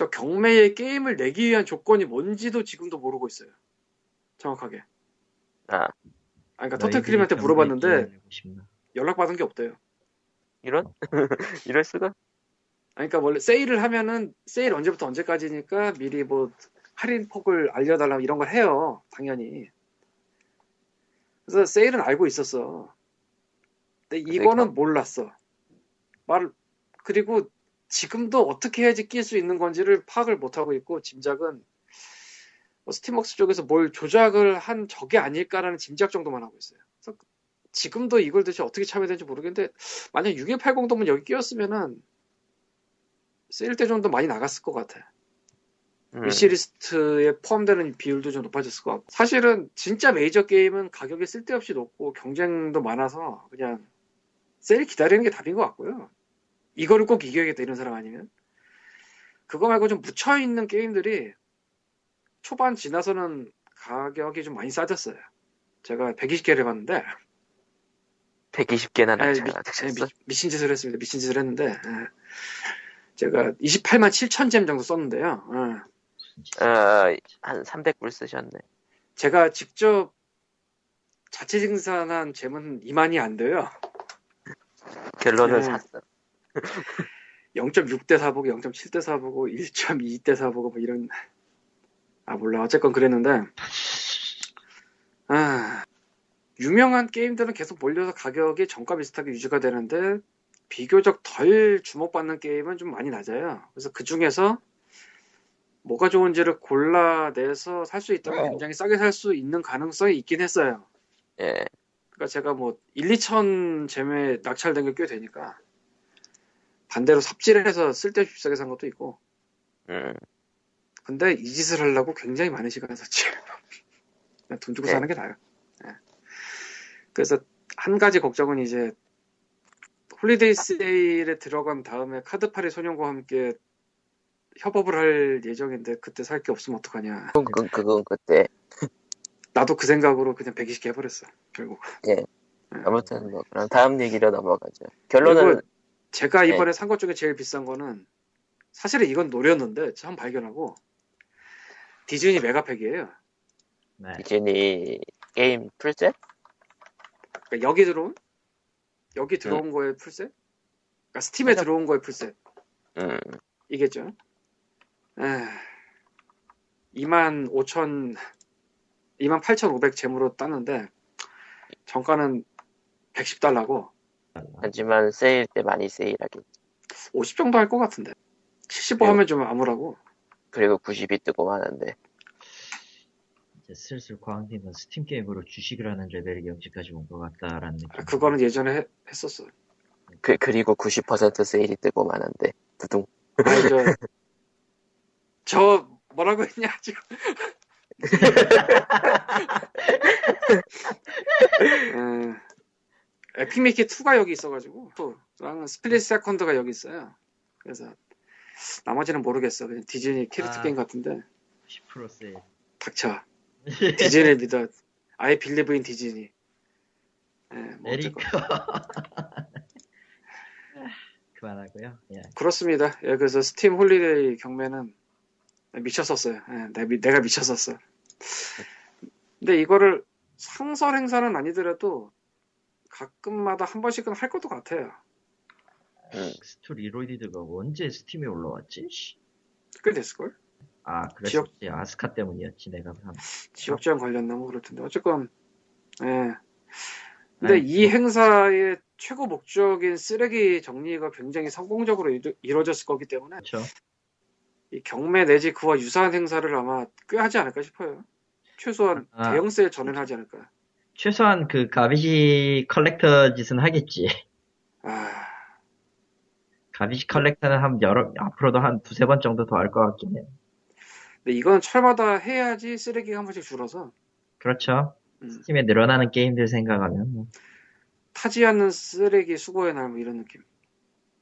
저 경매에 게임을 내기 위한 조건이 뭔지도 지금도 모르고 있어요. 정확하게.
아,
아, 그러니까 터틀크림한테 물어봤는데? 연락받은 게 없대요.
이런? [laughs] 이럴 수가?
아니, 그러니까 원래 세일을 하면은 세일 언제부터 언제까지니까 미리 뭐 할인 폭을 알려달라 이런 걸 해요. 당연히. 그래서 세일은 알고 있었어. 근데 이거는
경-
몰랐어. 말 그리고 지금도 어떻게 해야지 낄 수 있는 건지를 파악을 못 하고 있고 짐작은 뭐 Steamworks 쪽에서 뭘 조작을 한 적이 아닐까라는 짐작 정도만 하고 있어요. 그래서 지금도 이걸 도대체 어떻게 참여해야 되는지 모르겠는데 만약 6180도면 여기 끼었으면은 세일 때 정도 많이 나갔을 것 같아.
음,
위시리스트에 포함되는 비율도 좀 높아졌을 것 같고. 사실은 진짜 메이저 게임은 가격이 쓸데없이 높고 경쟁도 많아서 그냥 세일 기다리는 게 답인 것 같고요. 이거를 꼭 이겨야겠다 이런 사람 아니면. 그거 말고 좀 묻혀 있는 게임들이 초반 지나서는 가격이 좀 많이 싸졌어요. 제가 120개를 해봤는데
120개나
아, 미,
낙찰
예, 미, 친 짓을 했습니다. 미친 짓을 했는데 예. 제가 28만 7천 잼 정도 썼는데요. 예.
어, 한 300불 쓰셨네.
제가 직접 자체 생산한 잼은 2만이 안 돼요.
결론은
네.
샀어.
0.6대 사보고 0.7대 사보고 1.2대 사보고 뭐 이런 아 몰라 어쨌건 그랬는데 아, 유명한 게임들은 계속 몰려서 가격이 정가 비슷하게 유지가 되는데 비교적 덜 주목받는 게임은 좀 많이 낮아요. 그래서 그 중에서 뭐가 좋은지를 골라내서 살 수 있다면 굉장히 싸게 살 수 있는 가능성이 있긴 했어요.
예.
그러니까 제가 뭐 1, 2천 잼에 낙찰된 게 꽤 되니까 반대로 삽질 해서 쓸데없이 비싸게 산 것도 있고
음.
근데 이 짓을 하려고 굉장히 많은 시간을 썼지. [laughs] 그냥 돈 주고
네.
사는 게 나아요. 예. 그래서 한 가지 걱정은 이제 holiday 세일에 들어간 다음에 카드팔이 소년과 함께 협업을 할 예정인데 그때 살 게 없으면 어떡하냐.
그건, 그건, 그건 그때. [laughs]
나도 그 생각으로 그냥 120개 해버렸어. 결국.
예.
예.
아무튼 뭐 그럼 다음 얘기로 넘어가죠. 결론은
제가
네.
이번에 산것 중에 제일 비싼 거는 사실은 이건 노렸는데 처음 발견하고 디즈니 Mega Pack이에요.
네.
디즈니 게임 풀셋?
그러니까 여기 들어온 여기 들어온 거에 full set? 그러니까 스팀에
맞아.
들어온 거에 full set
음.
이겠죠? 에... 2만 5천 2만 8,500 gem으로 땄는데 정가는 110달러고
하지만 세일 때 많이 세일하긴.
50 정도 할 것 같은데 75
네.
하면 좀 아무라고
그리고 90이 뜨고 하는데.
이제 슬슬 광님은 스팀 게임으로 주식을 하는 레벨이 영지까지 온 것 같다라는 느낌.
아, 그거는 예전에 해- 했었어.
그, 그리고 90% 세일이 뜨고 마는데. 두둥.
아니 저, 저 뭐라고 했냐 지금. [laughs] 음, Epic Mickey 2가 여기 있어가지고 또랑 Split Second가 여기 있어요. 그래서 나머지는 모르겠어. 그냥 디즈니 캐릭터
아.
게임 같은데
10% 세일.
닥쳐. [laughs] 디즈니 믿어. I believe in 디즈니. 예, 뭐
에리카.
어쨌건 [laughs]
그만하고요. 예.
그렇습니다. 예, 그래서 스팀 holiday 경매는 미쳤었어요. 예, 내가 미쳤었어. 근데 이거를 상설 행사는 아니더라도 가끔마다 한 번씩은 할 것도 같아요.
음.
스토 리로이드가 언제 스팀에 올라왔지? 씨.
꽤 됐을걸?
아, 그랬었지. 아스카 때문이었지, 내가. 한-
지역 제한 관련나 뭐 그럴 텐데. 어쨌건, 예. 근데
네.
이 행사의 최고 목적인 쓰레기 정리가 굉장히 성공적으로 이루, 이루어졌을 거기 때문에
그렇죠.
이 경매 내지 그와 유사한 행사를 아마 꽤 하지 않을까 싶어요. 최소한
아.
대형 세일 전엔 하지 않을까.
최소한 그 garbage collector 짓은 하겠지.
아,
garbage collector는 한 여러, 앞으로도 한 두세 번 정도 더 할 것 같긴 해.
근데 이건 철마다 해야지 쓰레기가 한 번씩 줄어서
그렇죠.
음.
스팀에 늘어나는 게임들 생각하면, 뭐,
타지 않는 쓰레기 수거의 날 뭐 이런 느낌.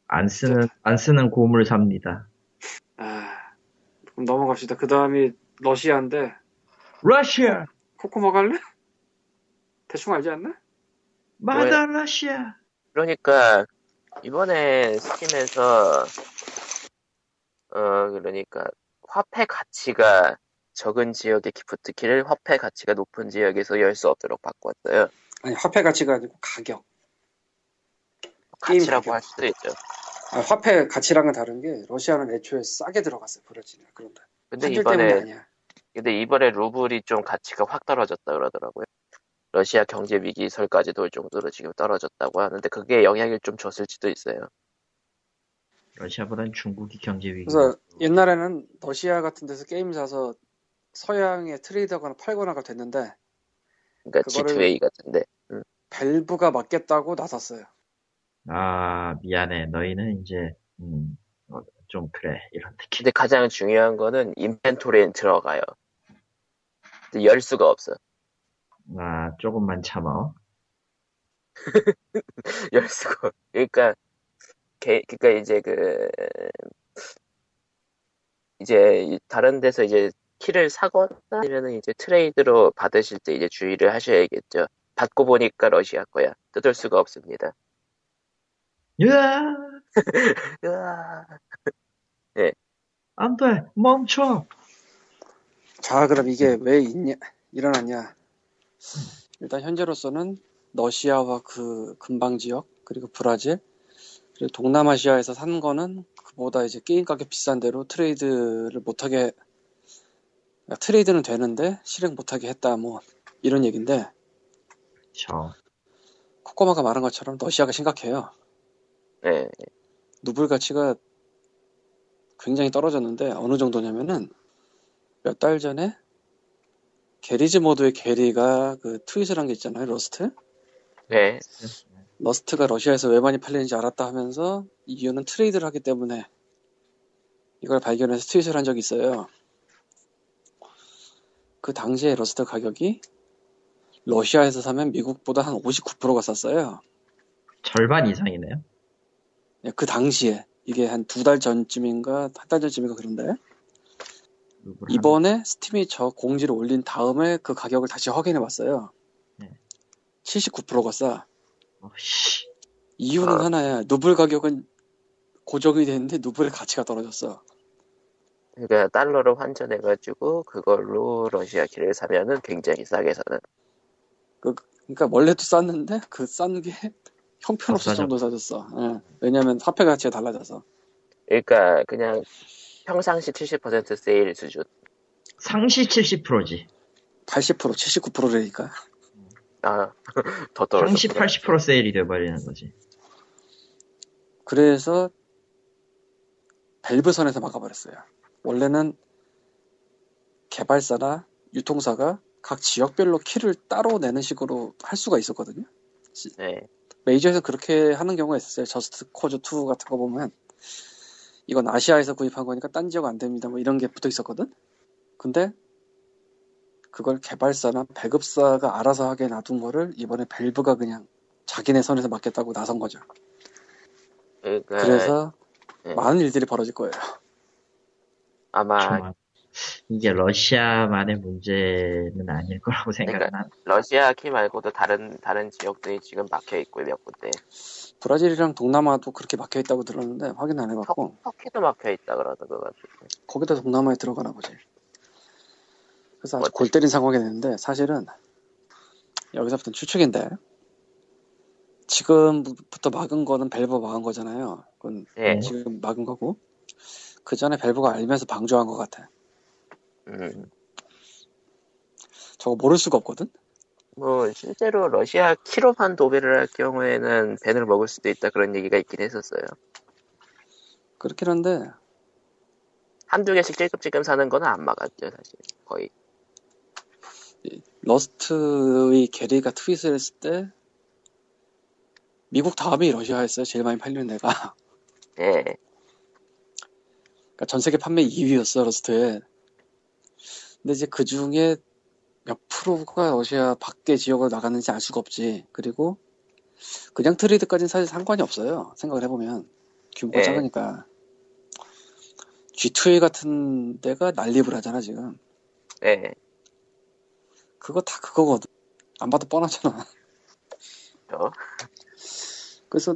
안 쓰는, 안 쓰는 고물 삽니다.
아, 그럼 넘어갑시다. 그 다음이 러시아인데
러시아!
코코모 갈래? 대충 알지 않나?
마더 러시아!
그러니까, 이번에 스팀에서, 어, 그러니까, 화폐 가치가 적은 지역의 기프트키를 화폐 가치가 높은 지역에서 열 수 없도록 바꿨어요.
아니 화폐 가치가 아니고 가격.
가치라고
가격.
할 수도 있죠.
아, 화폐 가치랑은 다른 게 러시아는 애초에 싸게 들어갔어요 브라질이 그런데
근데 이번에. 근데 이번에 루블이 좀 가치가 확 떨어졌다 그러더라고요. 러시아 경제 위기설까지 올 정도로 지금 떨어졌다고 하는데 그게 영향을 좀 줬을지도 있어요.
러시아보단 중국이 경제 위기.
그래서 옛날에는 러시아 같은 데서 게임 사서 서양에 트레이드하거나 팔거나가 됐는데
그러니까
그거를-
G2A 같은데.
밸브가 맞겠다고 나섰어요.
아, 미안해. 너희는 이제, 음, 어, 좀 그래. 이런 느낌.
근데 가장 중요한 거는 인벤토리에 들어가요. 근데 열 수가 없어.
아, 조금만 참아.
열 수가. 없- 그러니까 개, 그러니까 이제 그 이제 이- 다른 데서 이제 키를 사거나 아니면은 이제 트레이드로 받으실 때 이제 주의를 하셔야겠죠. 받고 보니까 러시아 거야. 뜯을 수가 없습니다.
으아!
으아. [laughs]
안 돼! 멈춰!
자 그럼 이게 왜 있냐 일어났냐? 일단 현재로서는 러시아와 그 근방 지역 그리고 브라질 그리고 동남아시아에서 산 거는 그보다 이제 게임 가격 비싼 대로 트레이드를 못하게 그러니까 트레이드는 되는데 실행 못하게 했다 뭐 이런 얘기인데
저
코코마가 말한 것처럼 러시아가 심각해요.
네.
루블 가치가 굉장히 떨어졌는데 어느 정도냐면은 몇 달 전에 Garry's Mod의 게리가 그 트윗을 한 게 있잖아요 Rust?
네.
Rust가 러시아에서 왜 많이 팔리는지 알았다 하면서 이유는 트레이드를 하기 때문에 이걸 발견해서 트윗을 한 적이 있어요. 그 당시에 Rust 가격이 러시아에서 사면 미국보다 한 59%가 쌌어요.
절반 이상이네요.
예, 그 당시에. 이게 한 두 달 전쯤인가 한 달 전쯤인가 그런데 이번에 스팀이 저 공지를 올린 다음에 그 가격을 다시 확인해 봤어요.
네.
79%가 싸.
어, 씨.
이유는
아.
하나야. 누블 가격은 고정이 됐는데 누블의 가치가 떨어졌어.
그러니까 달러로 환전해가지고 그걸로 러시아 기를 사면은 굉장히 싸게 사는.
그러니까 원래도 쌌는데 그 싼 게 [laughs] 형편없을. 정도 싸졌어. 예. 왜냐하면 화폐 가치가 달라져서.
그러니까 그냥 평상시 70% 세일 수준.
상시 70%지.
80% 79%라니까.
아, [laughs] 더 떨어졌구나.
상시 80% 세일이 돼버리는 거지.
그래서 밸브 선에서 막아버렸어요. 원래는 개발사나 유통사가 각 지역별로 키를 따로 내는 식으로 할 수가 있었거든요.
네.
메이저에서 그렇게 하는 경우가 있었어요. Just Cause 2 같은 거 보면 이건 아시아에서 구입한 거니까 딴 지역 안 됩니다. 뭐 이런 게 붙어 있었거든. 근데 그걸 개발사나 배급사가 알아서 하게 놔둔 거를 이번에 밸브가 그냥 자기네 선에서 맡겠다고 나선 거죠.
그러니까
그래서
네.
많은 일들이 벌어질 거예요.
아마
정말 이게 러시아만의 문제는 아닐 거라고 생각은
그러니까
한.
러시아 키 말고도 다른 다른 지역들이 지금 막혀 있고 몇 군데.
브라질이랑 동남아도 그렇게 막혀 있다고 들었는데 확인 안 해봤고
터키 도 막혀 있다 같은데.
거기다 동남아에 들어가나 보지. 그래서 아주. 골 때린 상황이 됐는데 사실은 여기서부터 추측인데 지금부터 막은 거는 밸브 막은 거잖아요. 그건
네.
지금 막은 거고 그 전에 밸브가 알면서 방조한 것 같아.
음.
저거 모를 수가 없거든.
뭐 실제로 러시아 키로만 도배를 할 경우에는 밴을 먹을 수도 있다 그런 얘기가 있긴 했었어요.
그렇긴 한데
한두 개씩 찔끔찔끔 사는 거는 안 막았죠 사실 거의.
Rust의 게리가 트윗을 했을 때 미국 다음이 러시아였어요. 제일 많이 팔리는 데가.
예.
그러니까 전 세계 판매 2위였어 Rust에. 근데 이제 그 중에 몇 프로가 러시아 밖의 지역으로 나갔는지 알 수가 없지. 그리고 그냥 트레이드까지는 사실 상관이 없어요. 생각을 해보면 규모가
예.
작으니까. G2A 같은 데가 난립을 하잖아 지금.
예.
그거 다 그거거든. 안 봐도 뻔하잖아.
저
그래서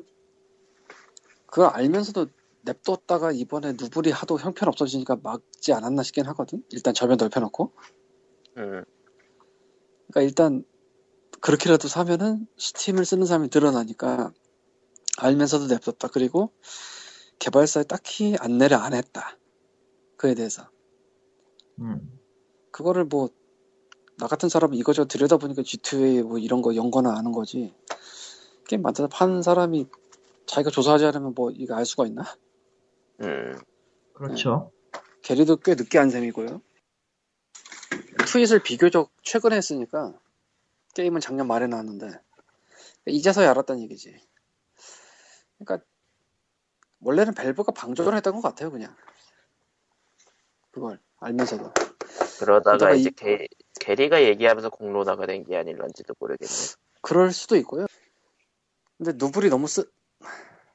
그걸 알면서도 냅뒀다가 이번에 누불이 하도 형편 없어지니까 막지 않았나 싶긴 하거든. 일단 저변 넓혀놓고.
음.
그러니까 일단 그렇게라도 사면은 스팀을 쓰는 사람이 늘어나니까 알면서도 냅뒀다. 그리고 개발사에 딱히 안내를 안 했다. 그에 대해서.
음.
그거를 뭐 나 같은 사람은 이거저 들여다보니까 G2A 뭐 이런 거 연거나 아는 거지. 게임 만들어 파는 사람이 자기가 조사하지 않으면 뭐 이거 알 수가 있나?
음.
그렇죠.
게리도 꽤 늦게 한 셈이고요. 트윗을 비교적 최근에 했으니까 게임은 작년 말에 나왔는데 이제서야 알았다는 얘기지. 그러니까 원래는 밸브가 방조를 했던 것 같아요, 그냥. 그걸 알면서도.
그러다가 이제
이-
게, 게리가 얘기하면서 공론화가 된 게 아닐런지도 모르겠네.
그럴 수도 있고요. 근데 누블이 너무 쓰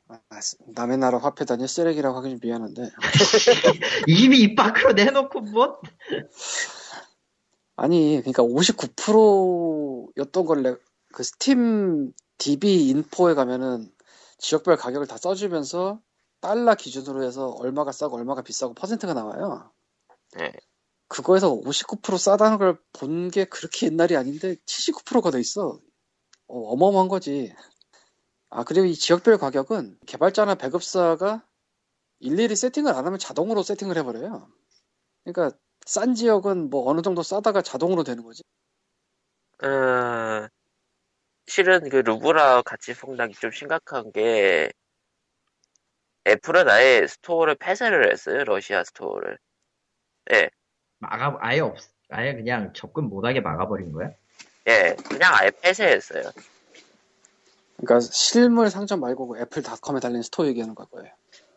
아, 남의 나라 화폐 단위 쓰레기라고 하기 좀 미안한데 [laughs]
이미 입 밖으로 내놓고 뭐?
아니 그러니까 59%였던 걸 그 스팀 DB 인포에 가면은 지역별 가격을 다 써주면서 달러 기준으로 해서 얼마가 싸고 얼마가 비싸고 퍼센트가 나와요.
네.
그거에서 59% 싸다는 걸 본 게 그렇게 옛날이 아닌데 79%가 돼 있어. 어, 어마어마한 거지. 아 그리고 이 지역별 가격은 개발자나 배급사가 일일이 세팅을 안 하면 자동으로 세팅을 해버려요. 그러니까 싼 지역은 뭐 어느 정도 싸다가 자동으로 되는 거지.
어, 실은 그 루블화 같이 폭락이 좀 심각한 게 애플은 아예 store를 폐쇄를 했어요 러시아 store를 예,
막아 아예 없 아예 그냥 접근 못하게 막아버린 거야?
예, 그냥 아예 폐쇄했어요
그러니까 실물 상점 말고 그 애플닷컴에 달린 store 얘기하는 거고요.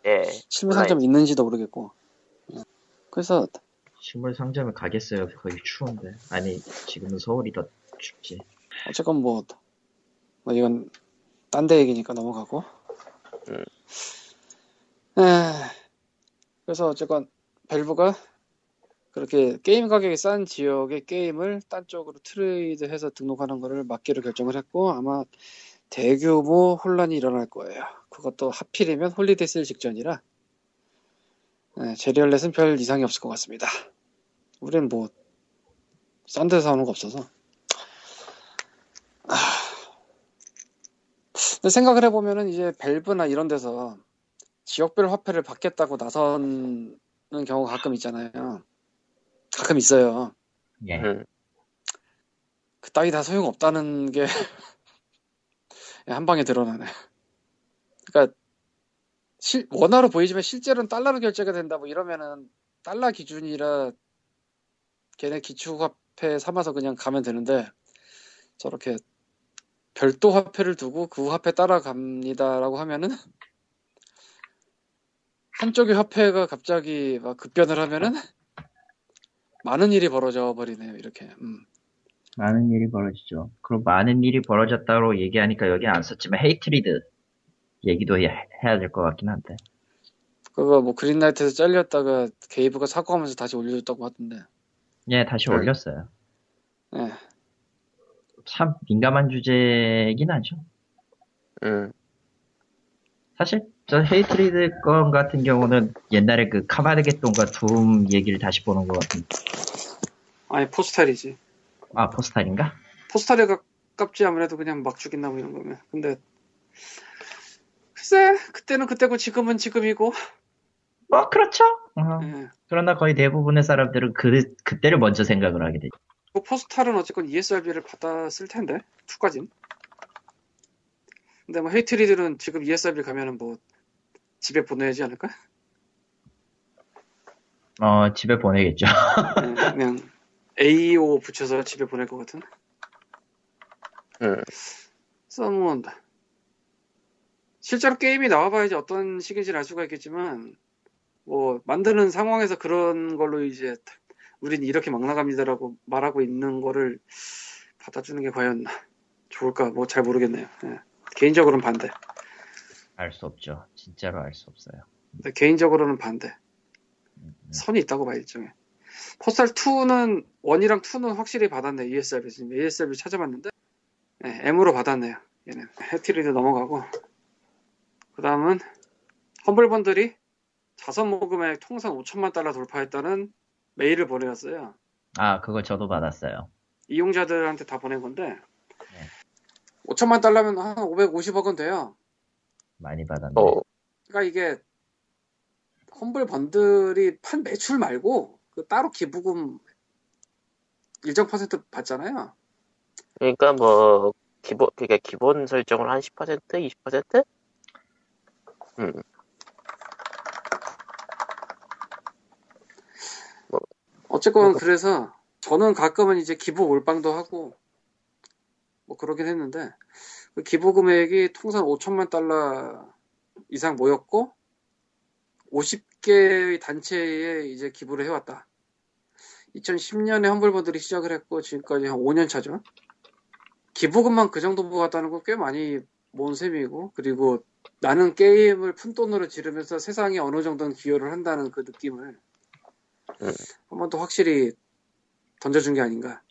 예,
실물 상점 있는지도 모르겠고. 예. 그래서
실물 상점에 가겠어요. 거기 추운데. 아니 지금은 서울이 더 춥지.
어쨌건 뭐, 뭐 이건 딴 데 얘기니까 넘어가고.
음.
에, 그래서 어쨌건 밸브가 그렇게 게임 가격이 싼 지역의 게임을 딴 쪽으로 트레이드해서 등록하는 거를 막기로 결정을 했고 아마 대규모 혼란이 일어날 거예요. 그것도 하필이면 holiday 세일 직전이라 에, 제리얼렛은 별 이상이 없을 것 같습니다. 우린 뭐 싼 데서 사오는 거 없어서 근데 생각을 해보면은 이제 밸브나 이런 데서 지역별 화폐를 받겠다고 나서는 경우가 가끔 있잖아요. 가끔 있어요.
예.
음,
그 따위 다 소용없다는 게 [laughs] 한 방에 드러나네. 그러니까 실- 원화로 보이지만 실제로는 달러로 결제가 된다 뭐 이러면은 달러 기준이라 걔네 기축화폐 삼아서 그냥 가면 되는데 저렇게 별도 화폐를 두고 그 화폐 따라갑니다라고 하면은 한쪽의 화폐가 갑자기 막 급변을 하면은 많은 일이 벌어져 버리네요 이렇게 음.
많은 일이 벌어지죠. 그리고 많은 일이 벌어졌다고 얘기하니까 여기 안 썼지만 Hatred 얘기도 해, 해야 될 것 같긴 한데.
그거 뭐 Greenlight에서 잘렸다가 게이브가 사과하면서 다시 올려줬다고 하던데
예, 다시
음.
올렸어요.
예.
참 민감한 주제이긴 하죠.
음,
사실 저 Hatred 건 같은 경우는 옛날에 그 Carmageddon과 Doom 얘기를 다시 보는 것 같은.
아니 Postal이지
아 Postal인가?
Postal에 가깝지 아무래도 그냥 막 죽인다 뭐 이런 거면 근데 글쎄 그때는 그때고 지금은 지금이고
뭐 그렇죠. 어,
예.
그러나 거의 대부분의 사람들은 그 그때를 먼저 생각을 하게 되죠.
뭐 포스탈은 어쨌건 ESRB를 받았을 텐데 2까진 근데 뭐 헤이트리들은 지금 ESRB 가면은 뭐 집에 보내야지 않을까?
어 집에 보내겠죠.
예, 그냥 AO 붙여서 집에 보낼 것 같은
음,
그래서 뭐 실제로 게임이 나와봐야지 어떤 식인지를 알 수가 있겠지만 뭐 만드는 상황에서 그런 걸로 이제 우린 이렇게 막 나갑니다라고 말하고 있는 거를 받아주는 게 과연 좋을까 뭐 잘 모르겠네요. 예. 개인적으로는 반대.
알 수 없죠. 진짜로 알 수 없어요.
근데 개인적으로는 반대.
음, 음.
선이 있다고 봐 일종에. 포스탈 2는 1이랑 2는 확실히 받았네 ESRB 지금 ESRB 찾아봤는데 네, M으로 받았네요. 얘는 해티리드 넘어가고 그 다음은 험블 번들이 자선 모금액 통산 5천만 달러 돌파했다는 메일을 보내왔어요.
아 그거 저도 받았어요.
이용자들한테 다 보낸 건데 5천만 달러면 한 550억 원 돼요.
많이 받았네.
어,
그러니까 이게 험블 번들이 판 매출 말고 그 따로 기부금 일정 퍼센트 받잖아요.
그러니까 뭐 기본 그러니까 기본 설정을 한 10% 20%? 음,
어쨌건 그래서 저는 가끔은 이제 기부 몰빵도 하고 뭐 그러긴 했는데 그 기부 금액이 통산 5천만 달러 이상 모였고 50개의 단체에 이제 기부를 해왔다. 2010년에 험블버들이 시작을 했고 지금까지 한 5년 차죠. 기부금만 그 정도 모았다는 건 꽤 많이 모은 셈이고 그리고 나는 게임을 푼돈으로 지르면서 세상에 어느 정도는 기여를 한다는 그 느낌을
음.
한번 더 확실히 던져준 게 아닌가.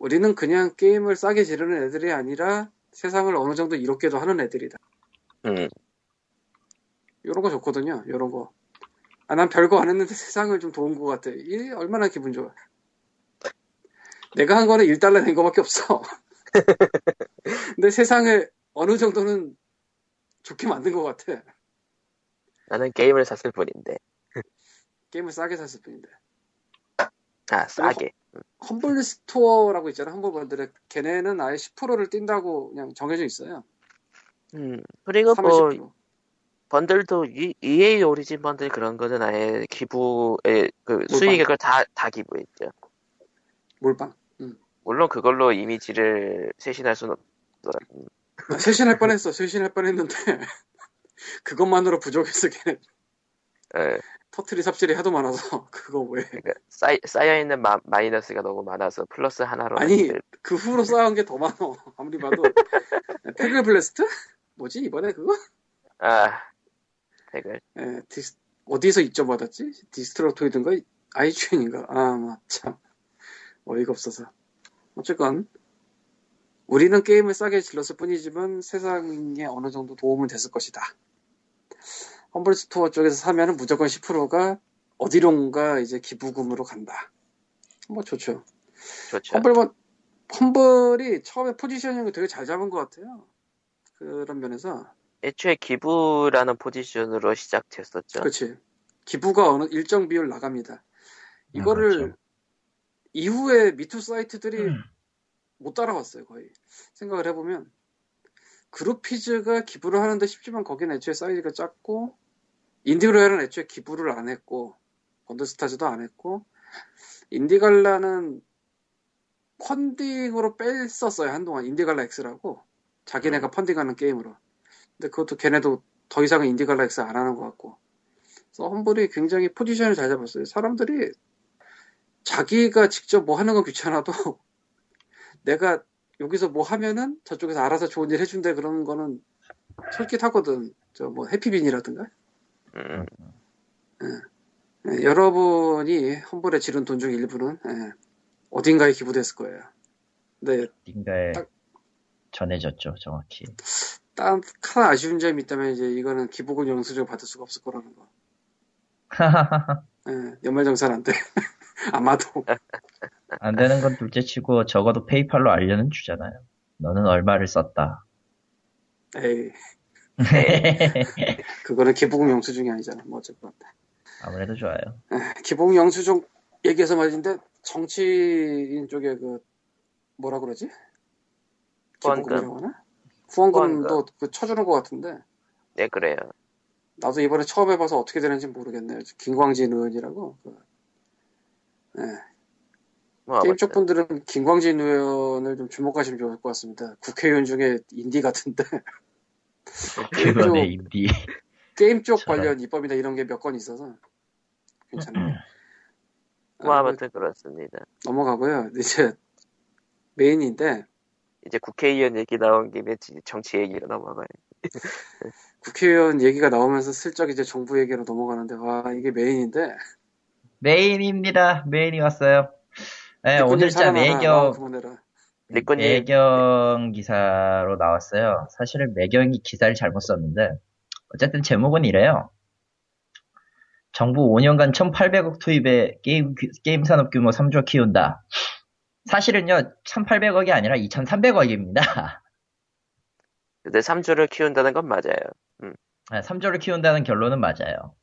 우리는 그냥 게임을 싸게 지르는 애들이 아니라 세상을 어느 정도 이롭게도 하는 애들이다.
음,
이런 거 좋거든요. 이런 거. 아, 난 별거 안 했는데 세상을 좀 도운 것 같아. 이 얼마나 기분 좋아. 내가 한 거는 1달러 낸 거밖에 없어. [laughs] 근데 세상을 어느 정도는 좋게 만든 것 같아.
나는 게임을 샀을 뿐인데.
게임을 싸게 샀을 뿐인데.
아 싸게.
Humble Store라고 있잖아. Humble Bundle에 걔네는 아예 10%를 뗀다고 그냥 정해져 있어요.
음 그리고
3월
뭐
10%.
번들도 이- EA 오리진 번들 그런 거는 아예 기부에 그 수익액을 다 다 기부했죠.
몰빵.
물론 그걸로 이미지를 쇄신할 수는 없더라. 음,
아, 쇄신할 뻔했어. 쇄신할 뻔했는데 [laughs] 그것만으로 부족해서 걔네
예,
터트리 삽질이 하도 많아서 [laughs] 그거 왜?
그러니까 쌓이, 쌓여 있는 마, 마이너스가 너무 많아서 플러스 하나로
아니
만들-
그 후로 쌓은 게 더 많어. 아무리 봐도 [laughs] 태글 블래스트? 뭐지 이번에 그거?
아 핵을
예, 디스- 어디서 입점 받았지? Destructoid든가 아이튠인가? 아, 참 어이가 없어서. 어쨌건 우리는 게임을 싸게 질렀을 뿐이지만 세상에 어느 정도 도움은 됐을 것이다. Humble Store 쪽에서 사면은 무조건 10%가 어디론가 이제 기부금으로 간다. 뭐 좋죠.
좋죠.
험블 험블이 처음에 포지셔닝을 되게 잘 잡은 것 같아요. 그런 면에서
애초에 기부라는 포지션으로 시작됐었죠.
그렇지. 기부가 어느 일정 비율 나갑니다. 이거를
아, 그렇죠.
이후에 미투 사이트들이
음.
못 따라왔어요, 거의. 생각을 해보면. 그룹피즈가 기부를 하는데 쉽지만 거기는 애초에 사이즈가 작고, 인디그로얄은 애초에 기부를 안 했고, 번드스타즈도 안 했고, 인디갈라는 펀딩으로 뺐었어요, 한동안. 인디갈라 X라고. 자기네가 펀딩하는 게임으로. 근데 그것도 걔네도 더 이상은 인디갈라 X 안 하는 것 같고. 그래서 험블이 굉장히 포지션을 잘 잡았어요. 사람들이 자기가 직접 뭐 하는 건 귀찮아도 내가 여기서 뭐 하면은 저쪽에서 알아서 좋은 일 해준다 그런 거는 솔깃하거든. 저 뭐 해피빈이라든가.
음,
예, 여러분이 험블에 지른 돈 중 일부는 예, 어딘가에 기부됐을 거예요. 근데
어딘가에
딱-
전해졌죠, 정확히.
딱 하나 아쉬운 점이 있다면 이제 이거는 기부금 영수증 받을 수가 없을 거라는 거. [laughs] 예, 연말정산 안 돼. [laughs] 아마도.
안 되는 건 둘째 치고 적어도 페이팔로 알려는 주잖아요. 너는 얼마를 썼다.
에이, [laughs] 그거는 기부금 영수증이 아니잖아. 뭐 어쨌건.
아무래도 좋아요.
기본 영수증 얘기해서 말인데 정치인 쪽에 그 뭐라 그러지? 기부금이라고 하나? 후원금도 그 쳐주는 것 같은데
네 그래요.
나도 이번에 처음 해봐서 어떻게 되는지 모르겠네요. 김광진 의원이라고 그, 예,
뭐
게임 쪽 분들은 김광진 의원을 좀 주목하시면 좋을 것 같습니다. 국회의원 중에 인디 같은데
그거네, [laughs] 인디.
게임 쪽
저런.
관련 입법이나 이런 게 몇 건 있어서 괜찮아요.
뭐
아,
아무튼 그렇습니다.
넘어가고요. 이제 메인인데
이제 국회의원 얘기 나온 김에 지- 정치 얘기로 넘어가요.
국회의원 얘기가 나오면서 슬쩍 이제 정부 얘기로 넘어가는데 와 이게 메인인데
메인입니다. 메인이 왔어요. 네,
리꾸님
오늘자 매경,
그만해라.
리꾸님
매경 기사로 나왔어요. 사실은 매경이 기사를 잘못 썼는데, 어쨌든 제목은 이래요. 정부 5년간 1,800억 투입에 게임, 규- 게임 산업 규모 3조 키운다. 사실은요, 1,800억이 아니라 2,300억입니다.
근데 3주를 키운다는 건 맞아요.
3조를 키운다는 결론은 맞아요.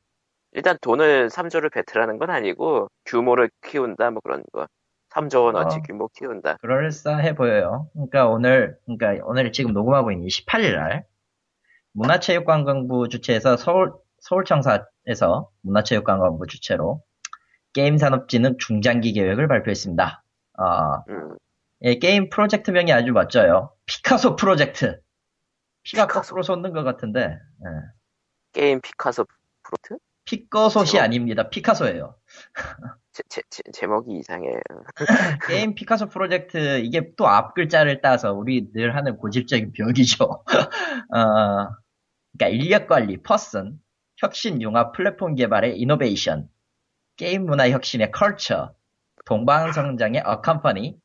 일단 돈을 3조를 배틀하는 건 아니고 규모를 키운다 뭐 그런 거. 3조 원어치
어.
규모 키운다.
그럴싸해 보여요. 그러니까 오늘, 그러니까 오늘 지금 녹음하고 있는 18일 날 문화체육관광부 주최에서 서울 서울청사에서 문화체육관광부 주최로 게임산업진흥 중장기 계획을 발표했습니다. 어,
음,
예, 게임 프로젝트명이 아주 멋져요. 피카소 프로젝트. 피가
피카소.
거꾸로 솟는 것 같은데 예.
게임 피카소 프로젝트?
피꺼솥이
제목.
아닙니다. 피카소예요. [laughs]
제, 제, 제, 제목이 이상해요. [laughs]
게임 피카소 프로젝트 이게 또 앞 글자를 따서 우리 늘 하는 고질적인 병이죠. [laughs] 어, 그러니까 인력 관리, person, 혁신 융합 플랫폼 개발의 innovation, 게임 문화 혁신의 culture, 동반 성장의 accompany,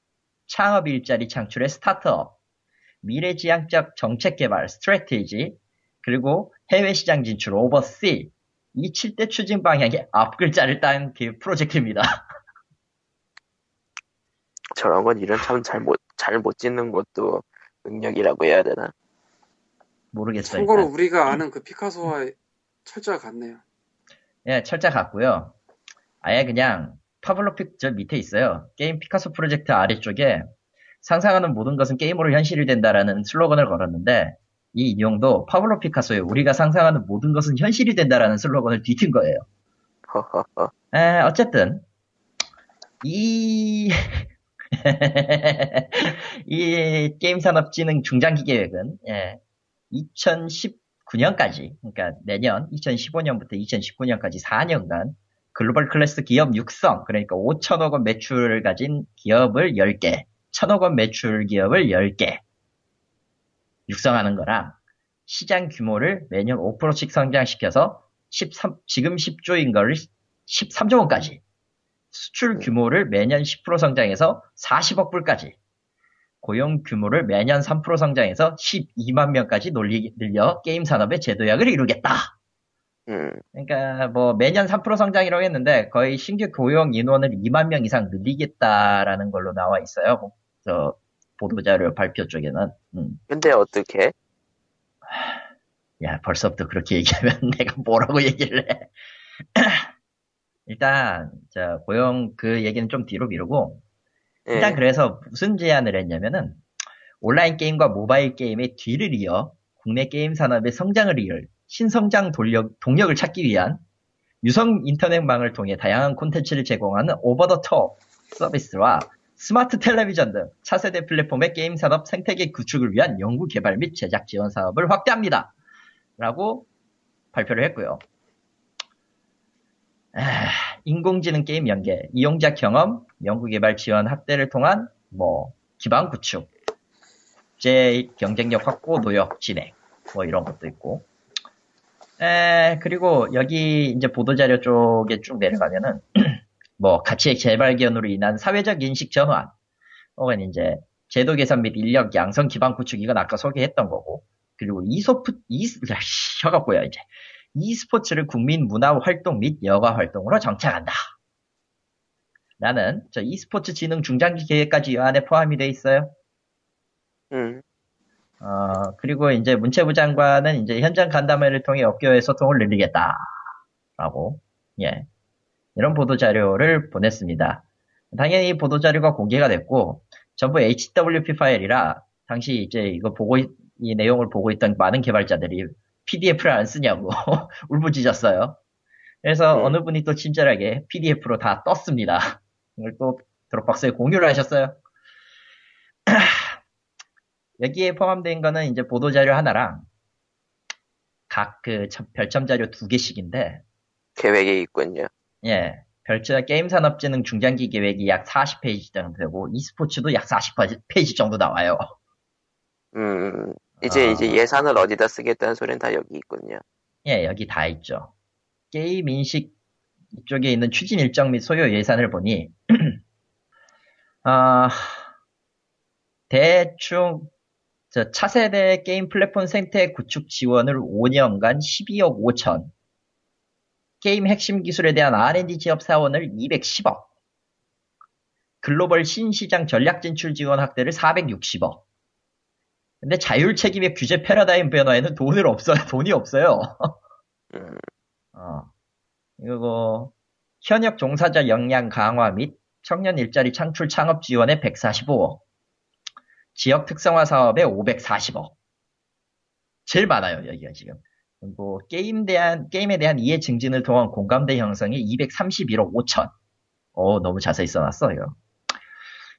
창업 일자리 창출의 startup, 미래지향적 정책 개발 strategy, 그리고 해외 시장 진출 oversea 이 7대 추진 방향의 앞 글자를 딴 그 프로젝트입니다. [laughs]
저런 건 이름 참 잘 못, 잘 못 짓는 것도 능력이라고 해야 되나?
모르겠어요.
참고로
일단.
우리가 아는 그 피카소와 철자가 같네요.
예, 철자 같고요. 아예 그냥 파블로픽 저 밑에 있어요. 게임 피카소 프로젝트 아래쪽에 상상하는 모든 것은 게임으로 현실이 된다라는 슬로건을 걸었는데 이 인용도 파블로 피카소의 우리가 상상하는 모든 것은 현실이 된다라는 슬로건을 뒤튼 거예요. [laughs] 에, 어쨌든 이, [laughs] 이 게임 산업 진흥 중장기 계획은 예, 2019년까지 그러니까 내년 2015년부터 2019년까지 4년간 글로벌 클래스 기업 육성 그러니까 5천억 원 매출을 가진 기업을 10개 1천억 원 매출 기업을 10개 육성하는 거랑 시장 규모를 매년 5%씩 성장시켜서 13, 지금 10조인 걸 13조 원까지 수출 규모를 매년 10% 성장해서 40억 불까지 고용 규모를 매년 3% 성장해서 12만 명까지 놀리, 늘려 게임 산업의 제도약을 이루겠다.
음,
그러니까 뭐 매년 3% 성장이라고 했는데 거의 신규 고용 인원을 2만 명 이상 늘리겠다라는 걸로 나와 있어요. 뭐, 저 보도자료 발표 쪽에는. 음.
근데 어떻게?
야 벌써부터 그렇게 얘기하면 [laughs] 내가 뭐라고 얘기를 해. [clears throat] 일단 저 고용 그 얘기는 좀 뒤로 미루고 일단
예.
그래서 무슨 제안을 했냐면은 온라인 게임과 모바일 게임의 뒤를 이어 국내 게임 산업의 성장을 이을 신성장 동력, 동력을 찾기 위한 유성 인터넷망을 통해 다양한 콘텐츠를 제공하는 오버 더톱 서비스와 스마트 텔레비전 등 차세대 플랫폼의 게임 산업 생태계 구축을 위한 연구 개발 및 제작 지원 사업을 확대합니다. 라고 발표를 했고요. 아, 인공지능 게임 연계, 이용자 경험, 연구 개발 지원 확대를 통한 뭐 기반 구축, 제 경쟁력 확보, 노역 진행, 뭐 이런 것도 있고. 에, 그리고 여기 이제 보도자료 쪽에 쭉 내려가면은 [clears throat] 뭐 가치의 재발견으로 인한 사회적 인식 전환, 혹은 이제 제도 개선 및 인력 양성 기반 구축 이건 아까 소개했던 거고. 그리고 이소프 이 혀가 꼬여 이제 e스포츠를 국민 문화 활동 및 여가 활동으로 정착한다. 라는 저 e스포츠 진흥 중장기 계획까지 이 안에 포함이 돼 있어요.
음,
어, 그리고 이제 문체부 장관은 이제 현장 간담회를 통해 업계의 소통을 늘리겠다. 라고, 예. 이런 보도자료를 보냈습니다. 당연히 이 보도자료가 공개가 됐고, 전부 HWP 파일이라, 당시 이제 이거 보고, 있- 이 내용을 보고 있던 많은 개발자들이 PDF를 안 쓰냐고 [laughs] 울부짖었어요. 그래서
음.
어느 분이 또 친절하게 PDF로 다 떴습니다. 이걸 또 드롭박스에 공유를 하셨어요. [clears throat] 여기에 포함된 거는 이제 보도자료 하나랑 각 그 별첨 자료 두 개씩인데,
계획이 있군요.
예, 별자 게임 산업진흥 중장기 계획이 약 40페이지 정도 되고, e스포츠도 약 40페이지 정도 나와요.
음, 이제
아.
이제 예산을 어디다 쓰겠다는 소리는 다 여기 있군요.
예, 여기 다 있죠. 게임 인식 이쪽에 있는 추진 일정 및 소요 예산을 보니, [clears throat] 아, 대충, 저 차세대 게임 플랫폼 생태 구축 지원을 5년간 12억 5천, 게임 핵심 기술에 대한 R&D 지업 사원을 210억, 글로벌 신시장 전략 진출 지원 확대를 460억. 근데 자율 책임의 규제 패러다임 변화에는 돈을 없어요. [laughs] 돈이 없어요.
음,
어. 그리고 현역 종사자 역량 강화 및 청년 일자리 창출 창업 지원에 145억. 지역 특성화 사업에 540억. 제일 많아요, 여기가 지금. 그리고 게임 대한, 게임에 대한 이해 증진을 통한 공감대 형성에 231억 5천. 어, 너무 자세히 써놨어, 이거.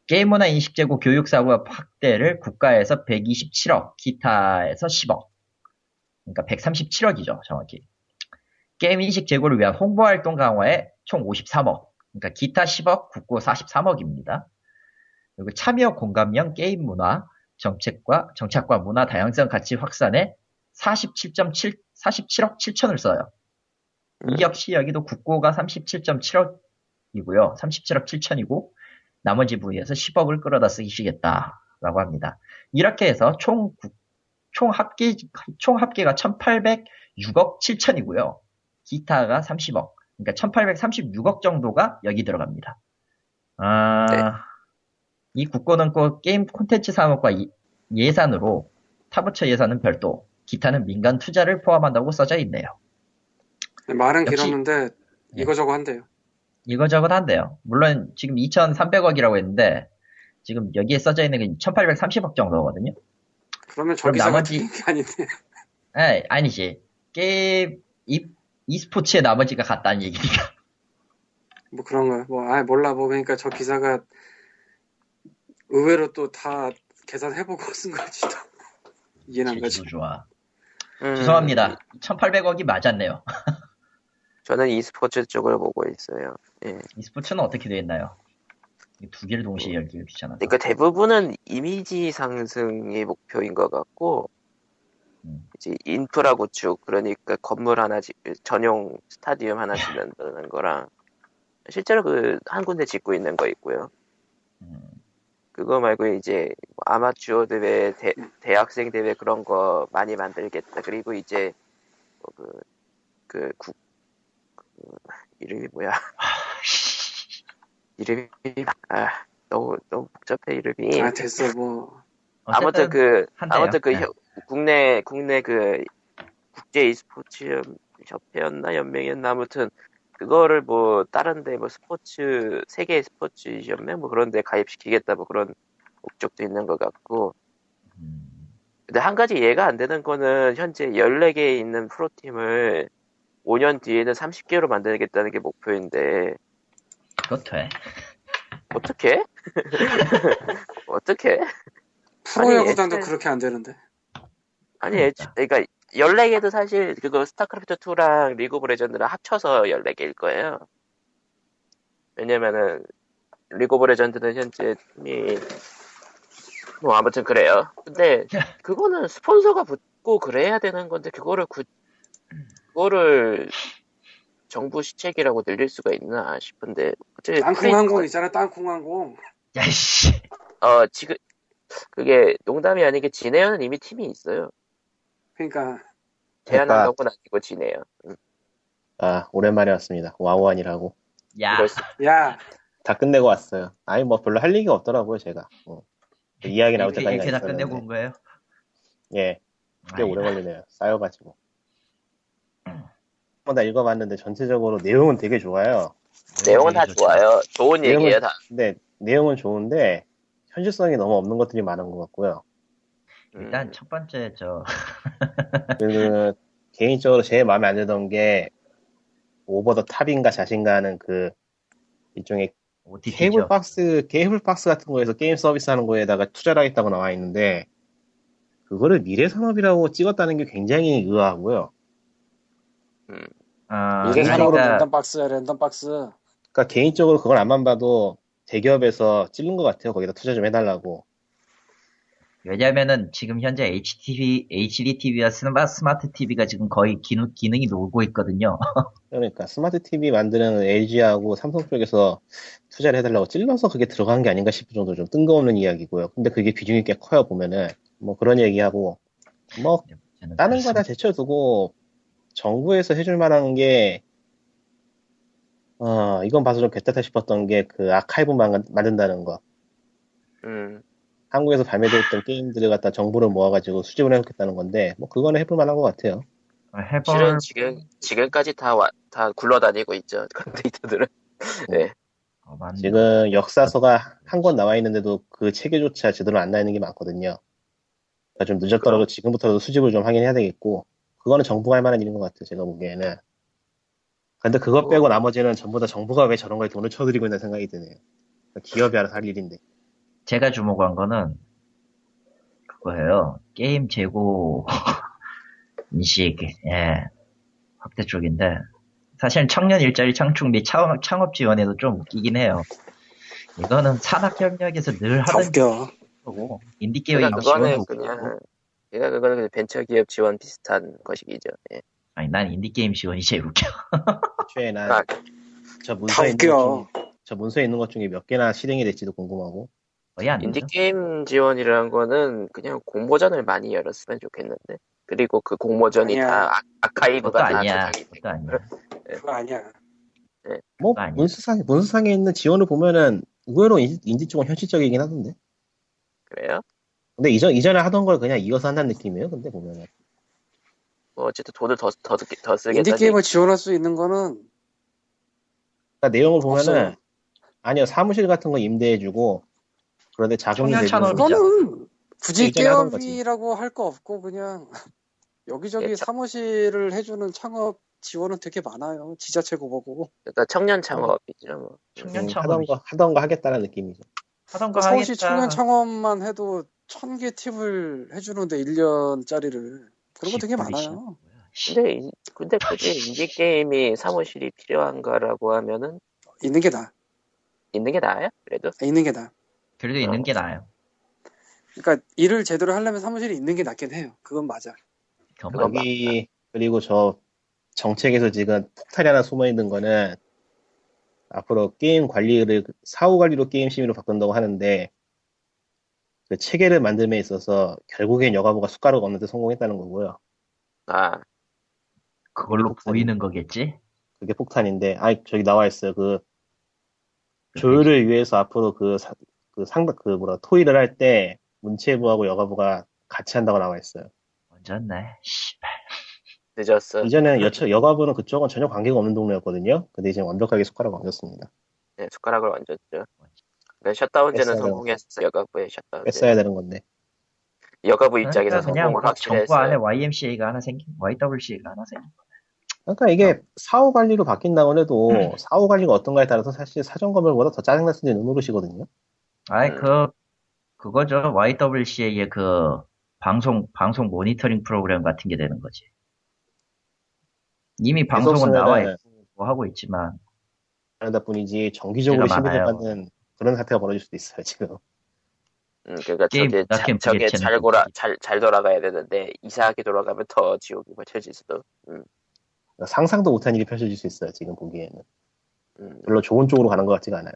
게임 문화 인식 제고 교육 사업 확대를 국가에서 127억, 기타에서 10억. 그러니까 137억이죠, 정확히. 게임 인식 제고를 위한 홍보 활동 강화에 총 53억. 그러니까 기타 10억, 국고 43억입니다. 그리고 참여 공감형 게임 문화 정책과 정착과 문화 다양성 가치 확산에 47.7 47억 7천을 써요. 이 역시 여기도 국고가 37.7억이고요. 37억 7천이고 나머지 부위에서 10억을 끌어다 쓰시겠다라고 합니다. 이렇게 해서 총, 국- 총 합계, 총 합계가 1806억 7천이고요. 기타가 30억. 그러니까 1836억 정도가 여기 들어갑니다. 아,
네.
이 국고는 꼭 게임 콘텐츠 사업과 이- 예산으로 타부처 예산은 별도, 기타는 민간 투자를 포함한다고 써져 있네요.
네, 말은
역시-
길었는데
예.
이거저거 한대요.
이거저것 한대요. 물론 지금 2,300억이라고 했는데 지금 여기에 써져 있는 게 1,830억 정도거든요.
그러면 저
그럼
기사가
나머지-
아닌데.
에 아니지. 게임 이, e스포츠의 나머지가 같다는 얘기니까.
뭐 그런 거야. 뭐, 아, 몰라. 뭐, 그러니까 저 기사가 의외로 또 다 계산해보고 쓴 거지도. [laughs] 이해는 안 가지.
좋아.
음,
죄송합니다. 1,800억이 맞았네요. [laughs]
저는 e스포츠 쪽을 보고 있어요. 예.
e스포츠는 어떻게 되어 있나요? 이두 개를 동시에 열기가 귀찮아서.
그러니까 대부분은 이미지 상승이 목표인 것 같고
음.
이제 인프라 구축 그러니까 건물 하나 지 전용 스타디움 하나 짓는다는 거랑 실제로 그 한 군데 짓고 있는 거 있고요.
음,
그거 말고 이제 뭐 아마추어 대회, 대, 대학생 대회 그런 거 많이 만들겠다. 그리고 이제 뭐 그, 그, 국, 그, 이름이 뭐야? [laughs] 이름이, 아, 너무, 너무 복잡해, 이름이.
아, 됐어. 뭐.
아무튼
어쨌든
그,
한대요.
아무튼 그,
네.
혀- 국내, 국내 그, 국제 e스포츠 협회였나? 연맹이었나? 아무튼, 그거를 뭐, 다른데 뭐 스포츠, 세계 스포츠 연맹 뭐 그런 데 가입시키겠다 뭐 그런 목적도 있는 것 같고.
음,
근데 한 가지 이해가 안 되는 거는 현재 14개에 있는 프로팀을 5년 뒤에는 30개로 만들겠다는 게 목표인데,
그것 돼.
어떻게? 어떻게?
프로야구단도 그렇게 안 되는데.
아니, 애초, 그러니까 14개도 사실 그거 스타크래프트 2랑 League of Legends랑 합쳐서 14개일 거예요. 왜냐면은 League of Legends는 현재 팀이 뭐 아무튼 그래요. 근데 그거는 스폰서가 붙고 그래야 되는 건데 그거를 구, 그거를 정부 시책이라고 늘릴 수가 있나 싶은데 어차피
땅콩항공 있잖아, 땅콩항공.
야이씨.
어 지금 그게 농담이 아닌 게 진해연은 이미 팀이 있어요.
그러니까,
제안한 건 아니고 진해연. 음,
아, 오랜만에 왔습니다. 와우안이라고.
야.
야,
다 끝내고 왔어요. 아니, 뭐 별로 할 얘기가 없더라고요, 제가. 어. 이야기 나올 때까지.
이렇게 다 끝내고 온 거예요?
예, 꽤 오래 걸리네요. 쌓여가지고. 한번 다 읽어봤는데 전체적으로 내용은 되게 좋아요.
내용은 다. 좋아요. 좋은 얘기예요 다.
근데 내용은 좋은데 현실성이 너무 없는 것들이 많은 것 같고요.
음,
일단 첫 번째 저 [laughs]
그 개인적으로 제일 마음에 안 들던 게 오버 더 탑인가 자신가 하는 그 일종의
OTT죠.
케이블 박스 케이블 박스 같은 거에서 게임 서비스 하는 거에다가 투자를 하겠다고 나와 있는데 그거를 미래 산업이라고 찍었다는 게 굉장히 의아하고요.
아,
이게
산업으로
그러니까
랜덤 박스야, 랜덤 박스.
그러니까 개인적으로 그걸 암만 봐도 대기업에서 찌른 것 같아요. 거기다 투자 좀 해달라고.
왜냐면은 지금 현재 HTV, HD TV와 스마트 TV가 지금 거의 기능, 기능이 놀고 있거든요. [laughs]
그러니까 스마트 TV 만드는 LG하고 삼성 쪽에서 투자를 해달라고 찔러서 그게 들어간 게 아닌가 싶을 정도로 좀 뜬금없는 이야기고요. 근데 그게 비중이 꽤 커요 보면은 뭐 그런 얘기하고 뭐
저는
다른 거.
다
제쳐두고 정부에서 해줄 만한 게 어, 이건 봐서 좀 괜찮다 싶었던 게 그 아카이브 만, 만든다는 거.
음,
한국에서 발매됐던 게임들을 갖다 정보를 모아가지고 수집을 해놓겠다는 건데, 뭐, 그거는 해볼 만한 것 같아요.
어, 해볼
실은 지금 지금까지 다 와, 다 굴러다니고 있죠 [laughs] 그런 데이터들은. 네.
어.
지금 역사서가 한 권 나와 있는데도 그 체계조차 제대로 안 나 있는 게 많거든요. 그러니까 좀 늦었더라도 지금부터라도 수집을 좀 하긴 해야 되겠고, 그거는 정부가 할 만한 일인 것 같아요, 제가 보기에는. 근데 그것 빼고 나머지는 전부 다 정부가 왜 저런 거에 돈을 쳐드리고 있는 생각이 드네요. 기업이 알아서 할 일인데.
제가 주목한 거는 그거예요. 게임 재고 [laughs] 인식, 예, 확대 쪽인데 사실 청년 일자리 창출 및 창업, 창업 지원에도 좀 웃기긴 해요. 이거는 산학협력에서 늘
다
하던. 거고 인디게임 지원도
그냥 그러니까 그거는 벤처기업 지원 비슷한 것이죠. 예.
아니 난 인디게임 지원이 제일 웃겨. [laughs]
난,
아,
저다
문서에 있는 것
웃겨.
중에, 저 문서에 있는 것 중에 몇 개나 실행이 될지도 궁금하고.
거의 안
인디. 게임 지원이라는 거는 그냥 공모전을 많이 열었으면 좋겠는데. 그리고 그 공모전이
아니야.
다 아, 다
아니야. 그것도 아니야.
그거 아니야.
뭐,
그거 아니야.
문서상, 문서상에 있는 지원을 보면은, 의외로 인디, 인디 쪽은 현실적이긴 하던데.
그래요?
근데 이전, 이전에 하던 걸 그냥 이어서 한다는 느낌이에요, 근데 보면은.
뭐 어쨌든 돈을 더, 더, 더, 더 쓰겠다.
인디 게임을 지원할 수 있는 거는
그러니까 내용을 보면은
없어요.
아니요 사무실 같은 거 임대해주고 그런데
청년
되는.
그거는 굳이. 깨업이라고 할 거 없고 그냥 [laughs] 여기저기
예, 참-
사무실을 해주는 창업 지원은 되게 많아요. 지자체고 뭐고.
그러니까 청년 창업이죠. 뭐.
청년
음,
창업
하던 거 하던 거 하겠다는 느낌이죠.
하던 거
서울시
하겠다.
청년 창업만 해도 천 개 팁을 해주는데 1년짜리를 그런 거 되게 많아요.
근데 이- 근데 굳이 인디 게임이 사무실이 필요한가라고 하면은
있는 게 나.
있는 게 나아요. 그래도
있는 게 나.
그래도 있는 게 나아요.
그러니까 일을 제대로 하려면 사무실이 있는 게 낫긴 해요. 그건 맞아.
여기 그리고 저 정책에서 지금 폭탄이 하나 숨어 있는 거는 앞으로 게임 관리를 사후 관리로 게임 심의로 바꾼다고 하는데 그 체계를 만듦에 있어서 결국엔 여가부가 숟가락 없는데 성공했다는 거고요.
아
그걸로 보이는 거겠지?
그게 폭탄인데, 아 저기 나와 있어요. 그 조율을 위해서 앞으로 그, 사- 그 상담 그 뭐라 토의를 할 때 문체부하고 여가부가 같이 한다고 나와 있어요.
먼저네. 씨발.
늦었어.
이전에 여처, 여가부는 그쪽은 전혀 관계가 없는 동네였거든요. 근데 이제 완벽하게 숟가락을 얹었습니다.
네, 숟가락을 얹었죠. 네, 셧다운제는
뺐어야
성공했어. 여가부의 셧다운제.
뺐어야 되는 건데.
여가부 입장에서
그러니까 그냥
성공을
막 정부 안에
확실했어요.
YMCA가 하나 생긴, YWCA가 하나 생긴.
그러니까 이게 사후 관리로 바뀐다고 해도 사후 관리가 어떤가에 따라서 사실 사전 검열보다 더 짜증날 수도 있는 노릇이거든요.
아이,
음.
그, 그거죠. YWCA의 그, 방송, 방송 모니터링 프로그램 같은 게 되는 거지. 이미 방송은 나와 있고 하고 있지만,
그러다 뿐이지 정기적으로
많아요.
받는 그런 사태가 벌어질 수도 있어요 지금.
음, 그러니까
게임
저게, 자, 저게 잘, 돌아. 잘, 잘 돌아가야 되는데 이상하게 돌아가면 더 지옥이 펼쳐질 수도. 음,
상상도 못한 일이 펼쳐질 수 있어요 지금 보기에는.
음.
별로 좋은 쪽으로 가는 것 같지가 않아요.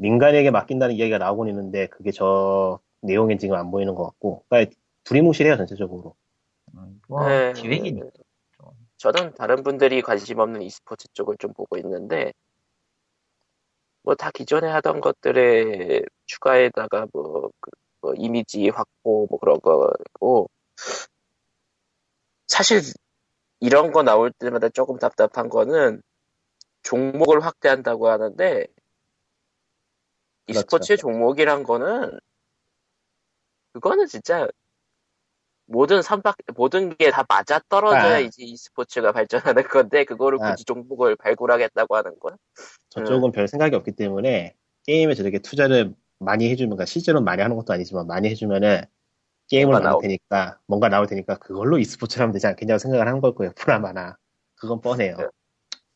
민간에게 맡긴다는 이야기가 나오곤 있는데 그게 저 내용엔 지금 안 보이는 것 같고 그러니까 두리뭉실해요 전체적으로.
음, 뭐,
네,
기획이니.
저는 다른 분들이 관심 없는 e스포츠 쪽을 좀 보고 있는데, 뭐 다 기존에 하던 것들에 추가에다가 뭐, 그, 뭐 이미지 확보 뭐 그런 거고, 사실 이런 거 나올 때마다 조금 답답한 거는 종목을 확대한다고 하는데, e스포츠의 종목이란 거는, 그거는 진짜 모든 선박, 모든 게 다 맞아 떨어져야
아.
이제 e스포츠가 발전하는 건데, 그거를
아.
굳이 종목을 발굴하겠다고 하는 건?
저쪽은 별 생각이 없기 때문에 게임에 저렇게 투자를 많이 해주면 그러니까 실제로 많이 하는 것도 아니지만 많이 해주면은 게임을 만들
나오-
테니까 뭔가 나올 테니까 그걸로 e스포츠를 하면 되지 않겠냐고 생각을 한 걸 거예요. 보나마나 그건 뻔해요.
네.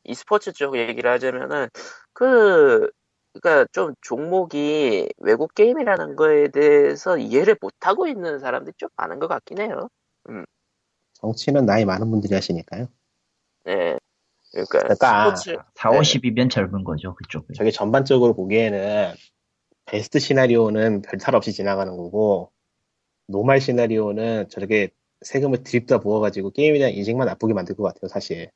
e스포츠 쪽 얘기를 하자면은, 그, 그니까 좀 종목이 외국 게임이라는 거에 대해서 이해를 못하고 있는 사람들이 좀 많은 것 같긴 해요.
정치는 나이 많은 분들이 하시니까요.
네. 그러니까,
그러니까
스포츠,
4, 50이면 젊은 거죠, 그쪽은.
저게 전반적으로 보기에는 베스트 시나리오는 별탈 없이 지나가는 거고 노말 시나리오는 저렇게 세금을 드립다 부어가지고 게임에 대한 인식만 나쁘게 만들 것 같아요, 사실.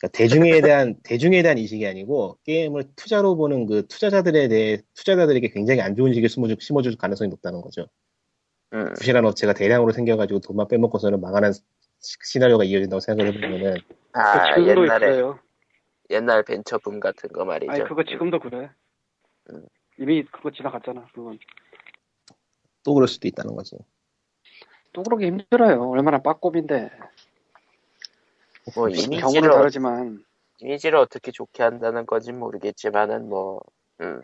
그러니까 대중에 대한 [laughs] 대중에 대한 인식이 아니고 게임을 투자로 보는 그 투자자들에 대해 투자자들에게 굉장히 안 좋은 인식을 심어줄, 심어줄 가능성이 높다는 거죠.
음,
부실한 업체가 대량으로 생겨가지고 돈만 빼먹고서는 망하는 시- 시나리오가 이어진다고 생각을 해보면은
아,
지금도
옛날에,
그래요.
옛날 벤처붐 같은 거 말이죠.
아니 그거 지금도 그래.
음.
이미 그거 지나갔잖아. 그건
또 그럴 수도 있다는 거지.
또 그러기 힘들어요. 얼마나 빠꼼인데.
뭐,
경우는
이미지를,
다르지만
이미지를 어떻게 좋게 한다는 건지 모르겠지만은, 뭐, 음,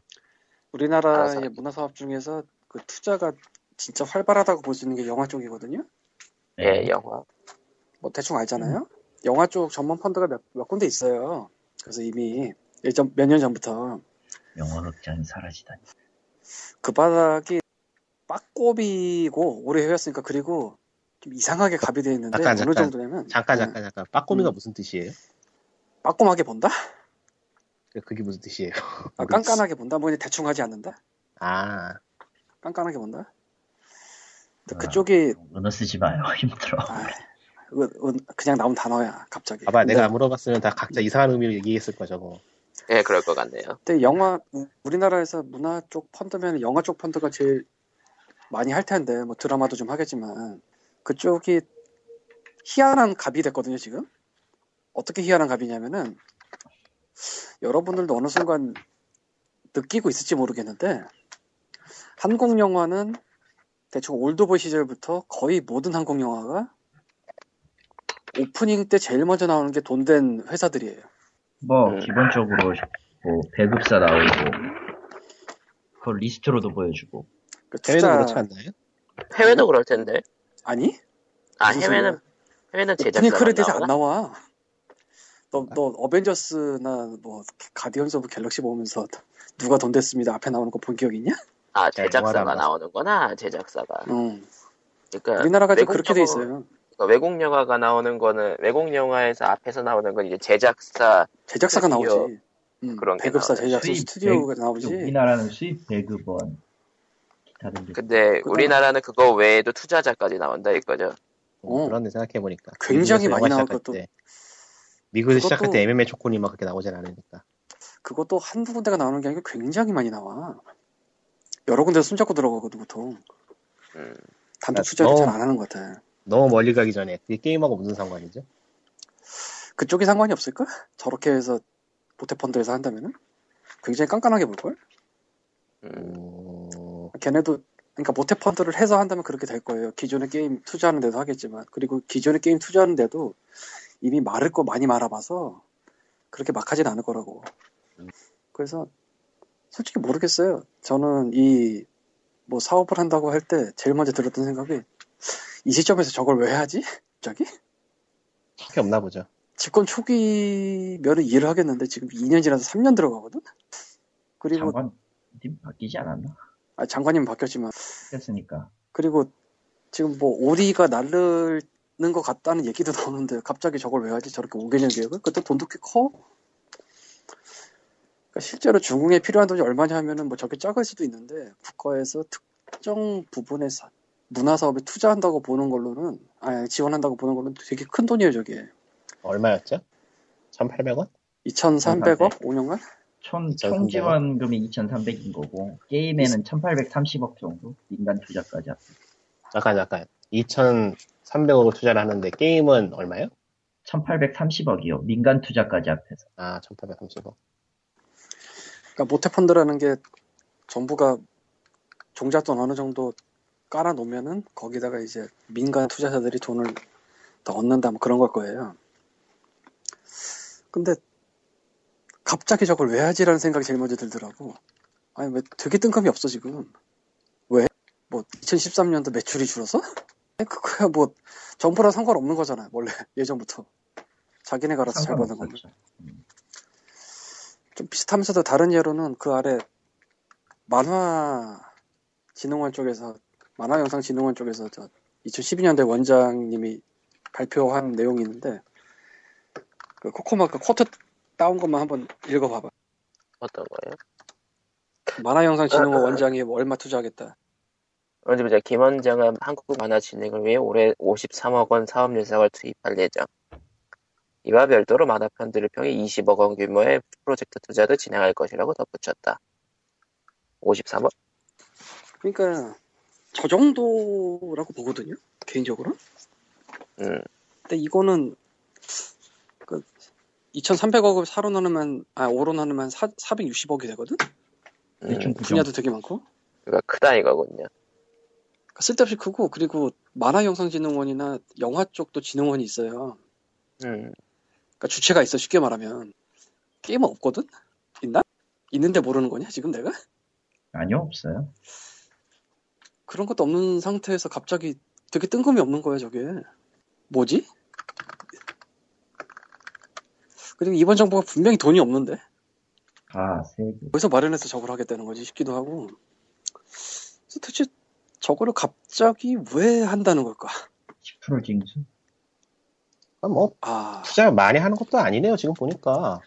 우리나라의
알아서.
문화 사업 중에서 그 투자가 진짜 활발하다고 볼 수 있는 게 영화 쪽이거든요.
예,
네.
영화.
뭐 대충 알잖아요. 영화 쪽 전문 펀드가 몇, 몇 군데 있어요. 그래서 이미 예전 몇 년 전부터
영화 극장이 사라지다니.
그 바닥이 빠꼼이고 오래 해왔으니까 그리고 좀 이상하게 갑이 되어 있는데
잠깐,
어느
잠깐.
정도냐면
잠깐
네,
잠깐 잠깐 빠꼬미가
음.
무슨 뜻이에요?
빠꼼하게 본다?
그게 무슨 뜻이에요? [laughs]
아, 깐깐하게 본다? 뭐 대충 하지 않는다?
아
깐깐하게 본다?
아.
그쪽이
은어 쓰지 마요. [laughs] 힘들어.
아, 은- 은- 그냥 나온 단어야 갑자기.
봐봐
근데,
내가 안 물어봤으면 다 각자 이상한 의미로 얘기했을 거 저거.
예, 그럴 것 같네요.
근데 영화 우- 우리나라에서 문화 쪽 펀드면 영화 쪽 펀드가 제일 많이 할 텐데 뭐 드라마도 좀 하겠지만 그쪽이 희한한 갑이 됐거든요 지금. 어떻게 희한한 갑이냐면은 여러분들도 어느 순간 느끼고 있을지 모르겠는데 한국 영화는 대충 올드보이 시절부터 거의 모든 한국 영화가 오프닝 때 제일 먼저 나오는 게 돈 댄 회사들이에요.
뭐
음.
기본적으로 뭐 배급사 나오고 그걸 리스트로도 보여주고
그
해외도
투자-
그렇지 않나요?
해외도 그럴 텐데.
아니?
아 해외는
소리야?
해외는
오프닝
제작사가
크레딧 안? 나와. 너, 너 어벤져스나 뭐 Guardians of Galaxy 보면서 누가 돈 댔습니다 앞에 나오는 거 본 적 있냐?
아
잘
제작사가 나오는구나 제작사가.
응.
그러니까
우리나라가 좀
외국
그렇게 돼
영화-
있어요.
그러니까 외국 영화가 나오는 거는 외국 영화에서 앞에서 나오는 건 이제 제작사
제작사가
스튜디오
나오지. 응.
그런 게
배급사. 제작사
수입
스튜디오가
배-
나오지.
우리나라는 수입 배급원 기타등등
근데
그거는-
우리나라는 그거 외에도 투자자까지 나온다 이거죠.
어.
그런데 생각해보니까.
굉장히 많이 것도-
때, 미국에서
그것도-
시작할 때 MMA 초코니 막 그렇게 나오진 않으니까.
그것도 한두 군데가 나오는 게 아니고 굉장히 많이 나와. 여러 군데 손잡고 들어가거든 보통.
음.
단독
아,
투자를 잘 안 하는 것 같아.
너무 멀리 가기 전에 그게 게임하고 무슨 상관이죠?
그쪽이 상관이 없을까? 저렇게 해서 모태펀드에서 한다면은 굉장히 깐깐하게 볼걸?
음.
음,
걔네도 그러니까 모태 펀드를 해서 한다면 그렇게 될 거예요. 기존의 게임 투자하는 데도 하겠지만 그리고 기존의 게임 투자하는 데도 이미 말을 거 많이 말아봐서 그렇게 막 하진 않을 거라고. 그래서 솔직히 모르겠어요. 저는 이 뭐 사업을 한다고 할 때 제일 먼저 들었던 생각이 이 시점에서 저걸 왜 하지? [laughs] 갑자기?
그게 없나 보죠.
집권 초기면은 이해를 하겠는데 지금 2년 지나서 3년 들어가거든? 그리고
장관님 바뀌지 않았나?
아, 장관님 바뀌었지만
했으니까
그리고 지금 뭐 오리가 날르는 것 같다는 얘기도 나오는데 갑자기 저걸 왜 하지? 저렇게 5개년 계획을? 그때 돈도 꽤 커? 그러니까 실제로 중국에 필요한 돈이 얼마냐 하면은 뭐 저게 작을 수도 있는데 국가에서 특정 부분에 사- 문화 사업에 투자한다고 보는 걸로는 아 지원한다고 보는 걸로는 되게 큰 돈이에요 저게
얼마였죠? 1,800원?
2,300억 5년간?
총,
2,300원.
총 지원금이 2,300인 거고 게임에는 1,830억 정도 민간 투자까지 합
잠깐, 잠깐. 2,300억을 투자를 하는데 게임은 얼마요?
1,830억이요 민간 투자까지 합해서
아, 1,830억.
그러니까 모태펀드라는 게 정부가 종잣돈 어느 정도 깔아 놓으면은 거기다가 이제 민간 투자자들이 돈을 더 얻는다 뭐 그런 걸 거예요. 근데 갑자기 저걸 왜 하지라는 생각이 제일 먼저 들더라고. 아니 왜 되게 뜬금이 없어 지금. 왜? 뭐 2013년도 매출이 줄어서? 그거야 뭐 정부랑 상관없는 거잖아요. 원래 예전부터 자기네가 알아서 잘 버는 건데. 좀 비슷하면서도 다른 예로는 그 아래 만화 진흥원 쪽에서 만화 영상 진흥원 쪽에서 저 2012년대 원장님이 발표한 내용이 있는데 그 코코마가 쿼트 따온 것만 한번 읽어봐봐.
어떤 거예요?
만화 영상 진흥원 원장이 얼마 투자하겠다.
먼저 보자. 김 원장은 한국 만화 진행을 위해 올해 53억 원 사업 예상을 투입할 예정. 이와 별도로 만화 편들을 평해 20억 원 규모의 프로젝트 투자도 진행할 것이라고 덧붙였다. 53억?
그러니까 저 정도라고 보거든요. 개인적으로.
음,
근데 이거는 그 2,300억을 사로 나누면 아 5로 나누면 4, 460억이 되거든.
음,
분야도. 되게 많고.
그러니까 크다 이거군요.
그러니까 쓸데없이 크고 그리고 만화 영상진흥원이나 영화 쪽도 진흥원이 있어요.
음,
그러니까 주체가 있어 쉽게 말하면 게임은 없거든. 있나? 있는데 모르는 거냐 지금 내가?
아니요 없어요
그런 것도 없는 상태에서 갑자기 되게 뜬금이 없는 거야 저게. 뭐지? 그리고 이번 정부가 분명히 돈이 없는데
아 세금
어디서 마련해서 저걸 하겠다는 거지 싶기도 하고. 그래서 도대체 저거를 갑자기 왜 한다는 걸까?
10% 징수
아, 뭐,
아,
투자 많이 하는 것도 아니네요, 지금 보니까.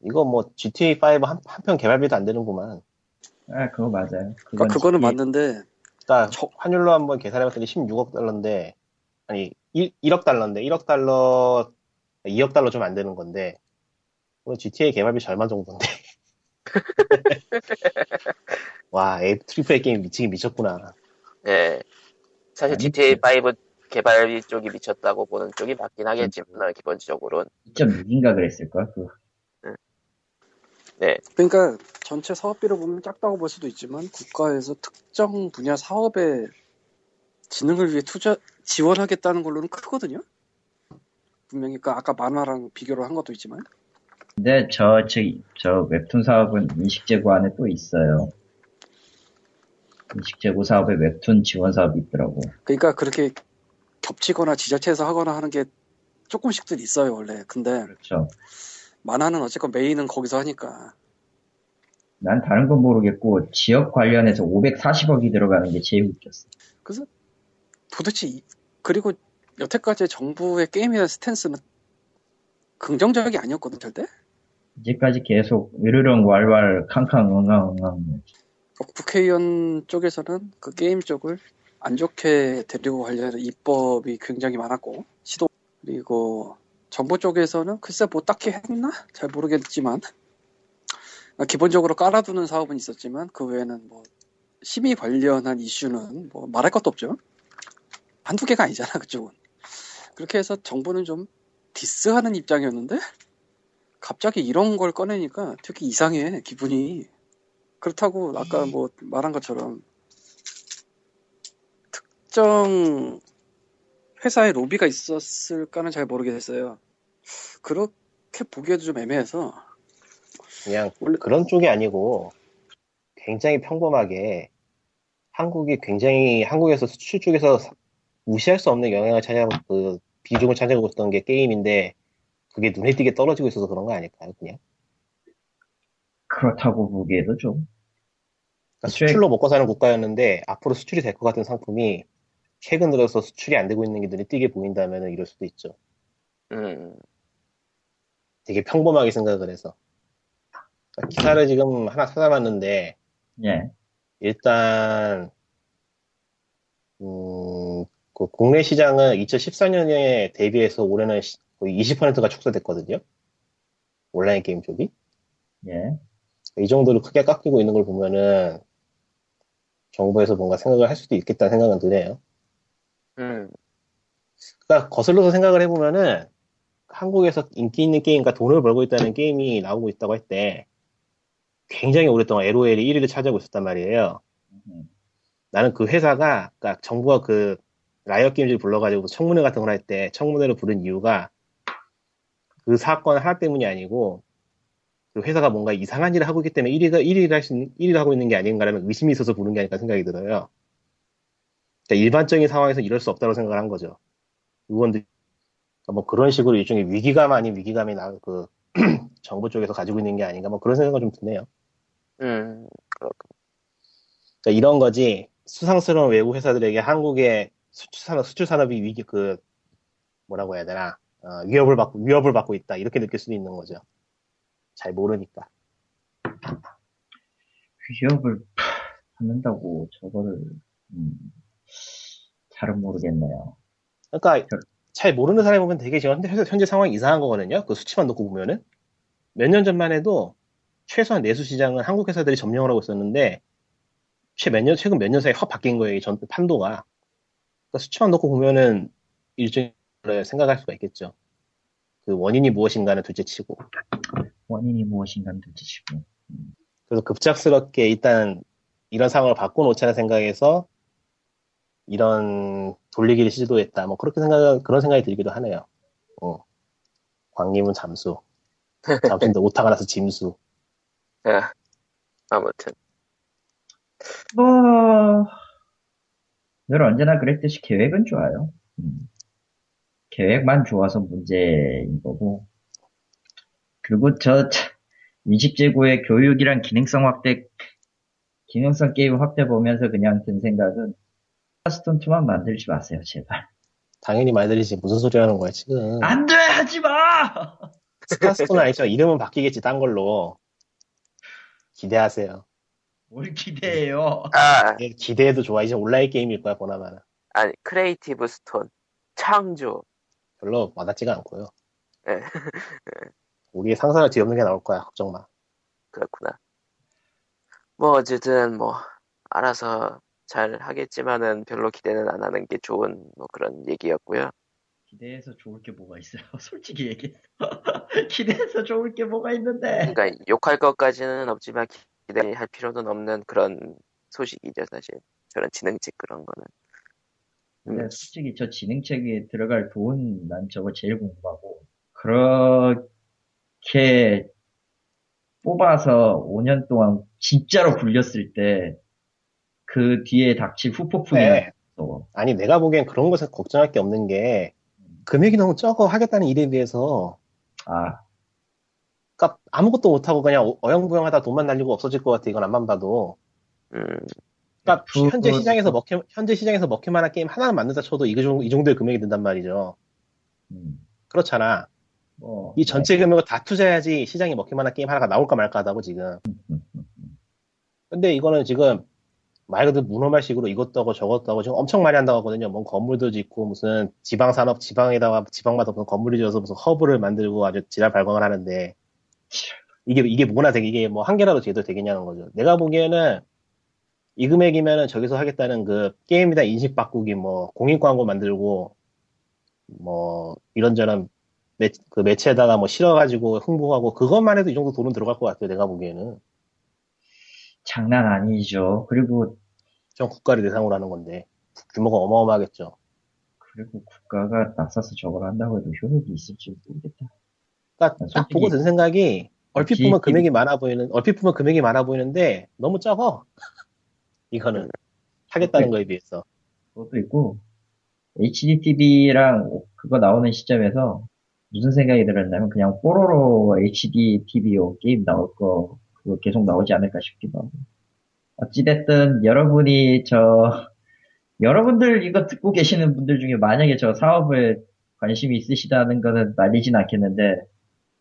이거 뭐, GTA5 한, 한편 개발비도 안 되는구만.
아 그거 맞아요
그러니까 그거는
GTA
맞는데
그러니까
저-
환율로 한번 계산해봤더니 16억 달러인데, 아니, 1, 1억 달러인데, 1억 달러, 2억 달러 좀 안 되는 건데, 오늘 GTA 개발비 절반 정도인데. [laughs] 와, A, triple A 게임 미치긴 미쳤구나.
예. 사실
아니,
GTA5 개발 쪽이 미쳤다고 보는 쪽이 맞긴 하겠지만 기본적으로는
2.6인가 그랬을걸? 그
그러니까 전체 사업비로 보면 작다고 볼 수도 있지만 국가에서 특정 분야 사업에 진흥을 위해 투자 지원하겠다는 걸로는 크거든요. 분명히 그 아까 만화랑 비교를 한 것도 있지만
근데 저, 저, 저 웹툰 사업은 인식재고 안에 또 있어요. 인식재고 사업에 웹툰 지원 사업이 있더라고.
그러니까 그렇게 겹치거나 지자체에서 하거나 하는 게 조금씩들 있어요 원래. 근데
그렇죠.
만화는 어쨌건 메인은 거기서 하니까
난 다른 건 모르겠고, 지역 관련해서 540억이 들어가는 게 제일 웃겼어.
그래서 도대체 이- 그리고 여태까지 정부의 게임에 대한 스탠스는 긍정적이 아니었거든 절대.
이제까지 계속 으르렁 왈왈 캉캉 응앙 응앙.
어, 국회의원 쪽에서는 그 게임 쪽을 안 좋게 데리고 가려는 입법이 굉장히 많았고 시도 그리고 정부 쪽에서는 글쎄 뭐 딱히 했나 잘 모르겠지만 아, 기본적으로 깔아두는 사업은 있었지만 그 외에는 뭐 심의 관련한 이슈는 뭐 말할 것도 없죠 한두 개가 아니잖아 그쪽은. 그렇게 해서 정부는 좀 디스하는 입장이었는데 갑자기 이런 걸 꺼내니까 되게 이상해 기분이. 그렇다고 아까 뭐 말한 것처럼 특정 회사에 로비가 있었을까는 잘 모르겠어요. 그렇게 보기에도 좀 애매해서.
그냥 그런 쪽이 아니고 굉장히 평범하게 한국이 굉장히 한국에서 수출 쪽에서 사- 무시할 수 없는 영향을 차지하고 그 비중을 차지하고 있었던 게 게임인데 그게 눈에 띄게 떨어지고 있어서 그런 거 아닐까요? 그냥
그렇다고 보기에도 좀.
그러니까
수출-
수출로 먹고 사는 국가였는데 앞으로 수출이 될 것 같은 상품이 최근 들어서 수출이 안 되고 있는 게 눈에 띄게 보인다면 이럴 수도 있죠.
음,
되게 평범하게 생각을 해서 그러니까 기사를 지금 하나 찾아봤는데
예.
일단 음, 그 국내 시장은 2014년에 대비해서 올해는 시- 거의 20%가 축소됐거든요. 온라인 게임 쪽이.
예.
이 정도로 크게 깎이고 있는 걸 보면은 정부에서 뭔가 생각을 할 수도 있겠다는 생각은 드네요.
음,
그러니까 거슬러서 생각을 해보면은 한국에서 인기 있는 게임과 돈을 벌고 있다는 게임이 나오고 있다고 할 때 굉장히 오랫동안 LOL이 1위를 차지하고 있었단 말이에요.
음.
나는 그 회사가, 그러니까 정부가 그 라이엇 게임즈를 불러가지고 청문회 같은 걸 할 때 청문회를 부른 이유가 그 사건 하나 때문이 아니고 그 회사가 뭔가 이상한 일을 하고 있기 때문에 1위가 1위를 할수 1위를 하고 있는 게 아닌가라는 의심이 있어서 부른 게 아닐까 생각이 들어요. 그러니까 일반적인 상황에서 이럴 수 없다고 생각을 한 거죠. 의원들 뭐 그런 식으로 일종의 위기감 아닌 위기감이 나 그 [clears throat] 정부 쪽에서 가지고 있는 게 아닌가 뭐 그런 생각이 좀 드네요.
음,
그러니까 이런 거지 수상스러운 외국 회사들에게 한국의 수출 산업 수출 산업이 위기 그 뭐라고 해야 되나 어, 위협을 받고 위협을 받고 있다 이렇게 느낄 수도 있는 거죠. 잘 모르니까.
위협을 받는다고 저거를 음, 잘은 모르겠네요.
그러니까 잘 모르는 사람이 보면 되게 지금 현재, 현재 상황이 이상한 거거든요. 그 수치만 놓고 보면은 몇 년 전만 해도 최소한 내수 시장은 한국 회사들이 점령을 하고 있었는데 최 몇 년 최근 몇 년 사이에 확 바뀐 거예요. 이전 판도가. 그러니까 수치만 놓고 보면은 일종의 생각할 수가 있겠죠. 그 원인이 무엇인가는 둘째치고.
원인이 무엇인가는 둘째치고.
그래서 급작스럽게 일단 이런 상황을 바꿔놓자는 생각에서 이런 돌리기를 시도했다. 뭐 그렇게 생각 그런 생각이 들기도 하네요. 어. 광림은 잠수. 잠수인데 오타가 나서 짐수.
야, 아무튼
뭐, 늘 언제나 그랬듯이 계획은 좋아요. 음. 계획만 좋아서 문제인 거고. 그리고 저, 차- 인식재고의 교육이랑 기능성 확대, 기능성 게임 확대 보면서 그냥 든 생각은, 스톤2만 만들지 마세요, 제발.
당연히 말 들리지 무슨 소리 하는 거야 지금.
안 돼! 하지 마!
스타스톤은 아니지만 이름은 바뀌겠지 딴 걸로. 기대하세요.
뭘 기대해요.
아,
예, 기대해도 좋아. 이제 온라인 게임일 거야 보나마나.
아니 creative stone 창조
별로 와닿지가 않고요.
예. [laughs]
우리의 상상을 뒤엎는 게 나올 거야. 걱정 마.
그렇구나. 뭐 어쨌든 뭐 알아서 잘 하겠지만은 별로 기대는 안 하는 게 좋은 뭐 그런 얘기였고요.
기대해서 좋을 게 뭐가 있어요? [laughs] 솔직히 얘기해서. [laughs] 기대해서 좋을 게 뭐가 있는데.
그러니까 욕할 것까지는 없지만 기대할 필요는 없는 그런 소식이죠 사실. 저런 지능책 그런 거는.
근데
음.
솔직히 저 지능책에 들어갈 돈, 난 저거 제일 궁금하고. 그렇게 뽑아서 5년 동안 진짜로 굴렸을 때, 그 뒤에 닥칠 후폭풍이
네.
또
아니 내가 보기엔 그런 것에 걱정할 게 없는 게 금액이 너무 적어 하겠다는 일에 비해서
아,
그러니까 아무것도 못하고 그냥 어- 어영부영하다 돈만 날리고 없어질 것 같아 이건 앞만 봐도.
음,
그러니까
그-
현재
그-
시장에서 먹힐 현재 시장에서 먹힐 만한 게임 하나는 만든다 쳐도 이 정도 이 정도의 금액이 든단 말이죠.
음,
그렇잖아.
뭐.
이 전체 금액을 다 투자해야지 시장에 먹힐 만한 게임 하나가 나올까 말까 하다고 지금.
음,
근데 이거는 지금 말 그대로 문어말식으로 이것도 하고 저것도 하고 지금 엄청 많이 한다고 하거든요. 뭔 건물도 짓고 무슨 지방산업 지방에다가 지방마다 무슨 건물을 지어서 무슨 허브를 만들고 아주 지랄 발광을 하는데 이게 이게 뭐나 되게 이게 뭐 한 개라도 제대로 되겠냐는 거죠. 내가 보기에는 이 금액이면은 저기서 하겠다는 그 게임이다 인식 바꾸기 뭐 공익 광고 만들고 뭐 이런저런 매, 그 매체에다가 뭐 실어가지고 홍보하고 그것만 해도 이 정도 돈은 들어갈 것 같아요. 내가 보기에는
장난 아니죠. 그리고,
전 국가를 대상으로 하는 건데 규모가 어마어마하겠죠.
그리고 국가가 나서서 저걸 한다고 해도 효력이 있을지 모르겠다.
그러니까 딱
솔직히
보고 든 생각이 얼핏
기-
보면 금액이 많아 보이는 얼핏 보면 금액이 많아 보이는데 너무 적어. 이거는 하겠다는 거에 비해서.
그것도 있고, HDTV랑 그거 나오는 시점에서 무슨 생각이 들었냐면 그냥 뽀로로 HDTV로 게임 나올 거 그거 계속 나오지 않을까 싶기도 하고. 어찌됐든 여러분이 저 여러분들 이거 듣고 계시는 분들 중에 만약에 저 사업을 관심이 있으시다는 거는 말리진 않겠는데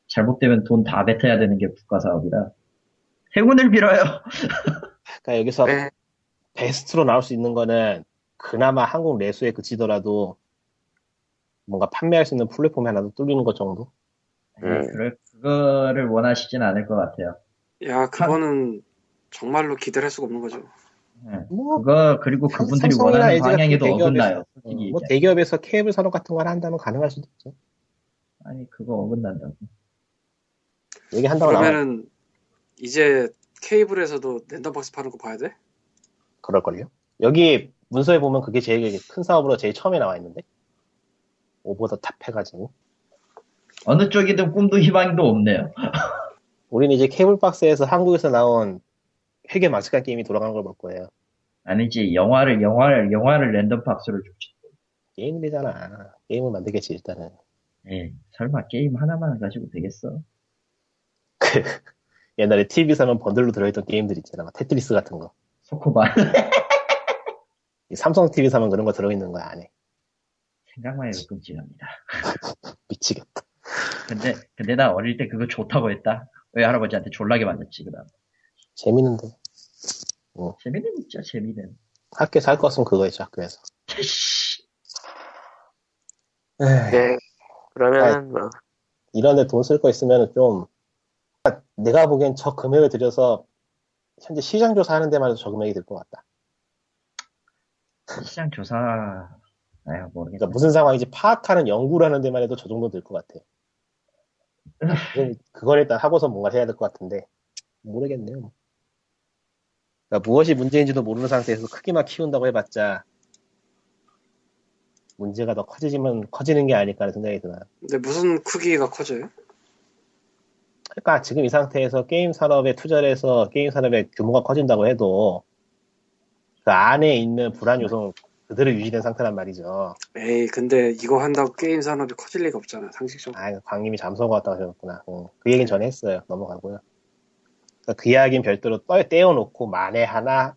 잘못되면 돈 다 뱉어야 되는 게 국가 사업이라 행운을 빌어요. [laughs]
그러니까 여기서
네,
베스트로 나올 수 있는 거는 그나마 한국 내수에 그치더라도 뭔가 판매할 수 있는 플랫폼이 하나 더 뚫리는 것 정도?
음.
그럴, 그거를 원하시진 않을 것 같아요.
야, 그거는 정말로 기대를 할 수가 없는 거죠.
네.
뭐,
그거 그리고 그분들이 원하는 방향에도 어긋나요.
어, 뭐. 대기업에서 케이블 산업 같은 걸 한다면 가능할 수도 있죠.
아니 그거 어긋난다고.
얘기한다고 나와
그러면은 이제 케이블에서도 랜덤박스 파는 거 봐야 돼?
그럴걸요? 여기 문서에 보면 그게 제일 큰 사업으로 제일 처음에 나와 있는데 over the top 해가지고
어느 쪽이든 꿈도 희망도 없네요. [laughs]
우리는 이제 케이블 박스에서 한국에서 나온 해괴망측한 게임이 돌아가는 걸볼 거예요.
아니지 영화를 영화를 영화를 랜덤 박스로 줬지.
게임이잖아. 게임을 만들겠지 일단은.
예, 설마 게임 하나만 가지고 되겠어?
그 [laughs] 옛날에 TV 사면 번들로 들어있던 게임들 있잖아. 막 테트리스 같은 거.
소코반 [laughs]
이 삼성 TV 사면 그런 거 들어있는 거야 안에.
생각만 해도 끔찍합니다. [laughs]
미치겠다.
근데 근데 나 어릴 때 그거 좋다고 했다. 왜 할아버지한테 졸라게 맞았지 그 다음.
재밌는데.
재미는 있죠 재미는.
학교에서 할 거 없으면 그거였죠 학교에서. 에이,
네. 그러면은 뭐
이런데 돈 쓸 거 있으면 좀 내가 보기엔 저 금액을 들여서 현재 시장 조사하는 데만 해도 저 금액이 들것 같다.
시장 조사 아유 모르겠다.
그러니까 무슨 상황인지 파악하는 연구를 하는 데만 해도 저 정도 들것 같아. 그걸 일단 하고서 뭔가 해야 될 것 같은데 모르겠네요. 뭐. 그러니까 무엇이 문제인지도 모르는 상태에서 크기만 키운다고 해봤자 문제가 더 커지면 커지는 게 아닐까 하는 생각이 드나.
근데 무슨 크기가 커져요?
그러니까 지금 이 상태에서 게임 산업에 투자를 해서 게임 산업의 규모가 커진다고 해도 그 안에 있는 불안 요소는 그대로 유지된 상태란 말이죠.
에이, 근데 이거 한다고 게임 산업이 커질 리가 없잖아, 상식적으로.
아, 광님이 잠수가 왔다고 하셨구나. 응. 그 얘기는 전에 했어요. 넘어가고요. 그러니까 그 이야기는 별도로 떠- 떼어놓고 만에 하나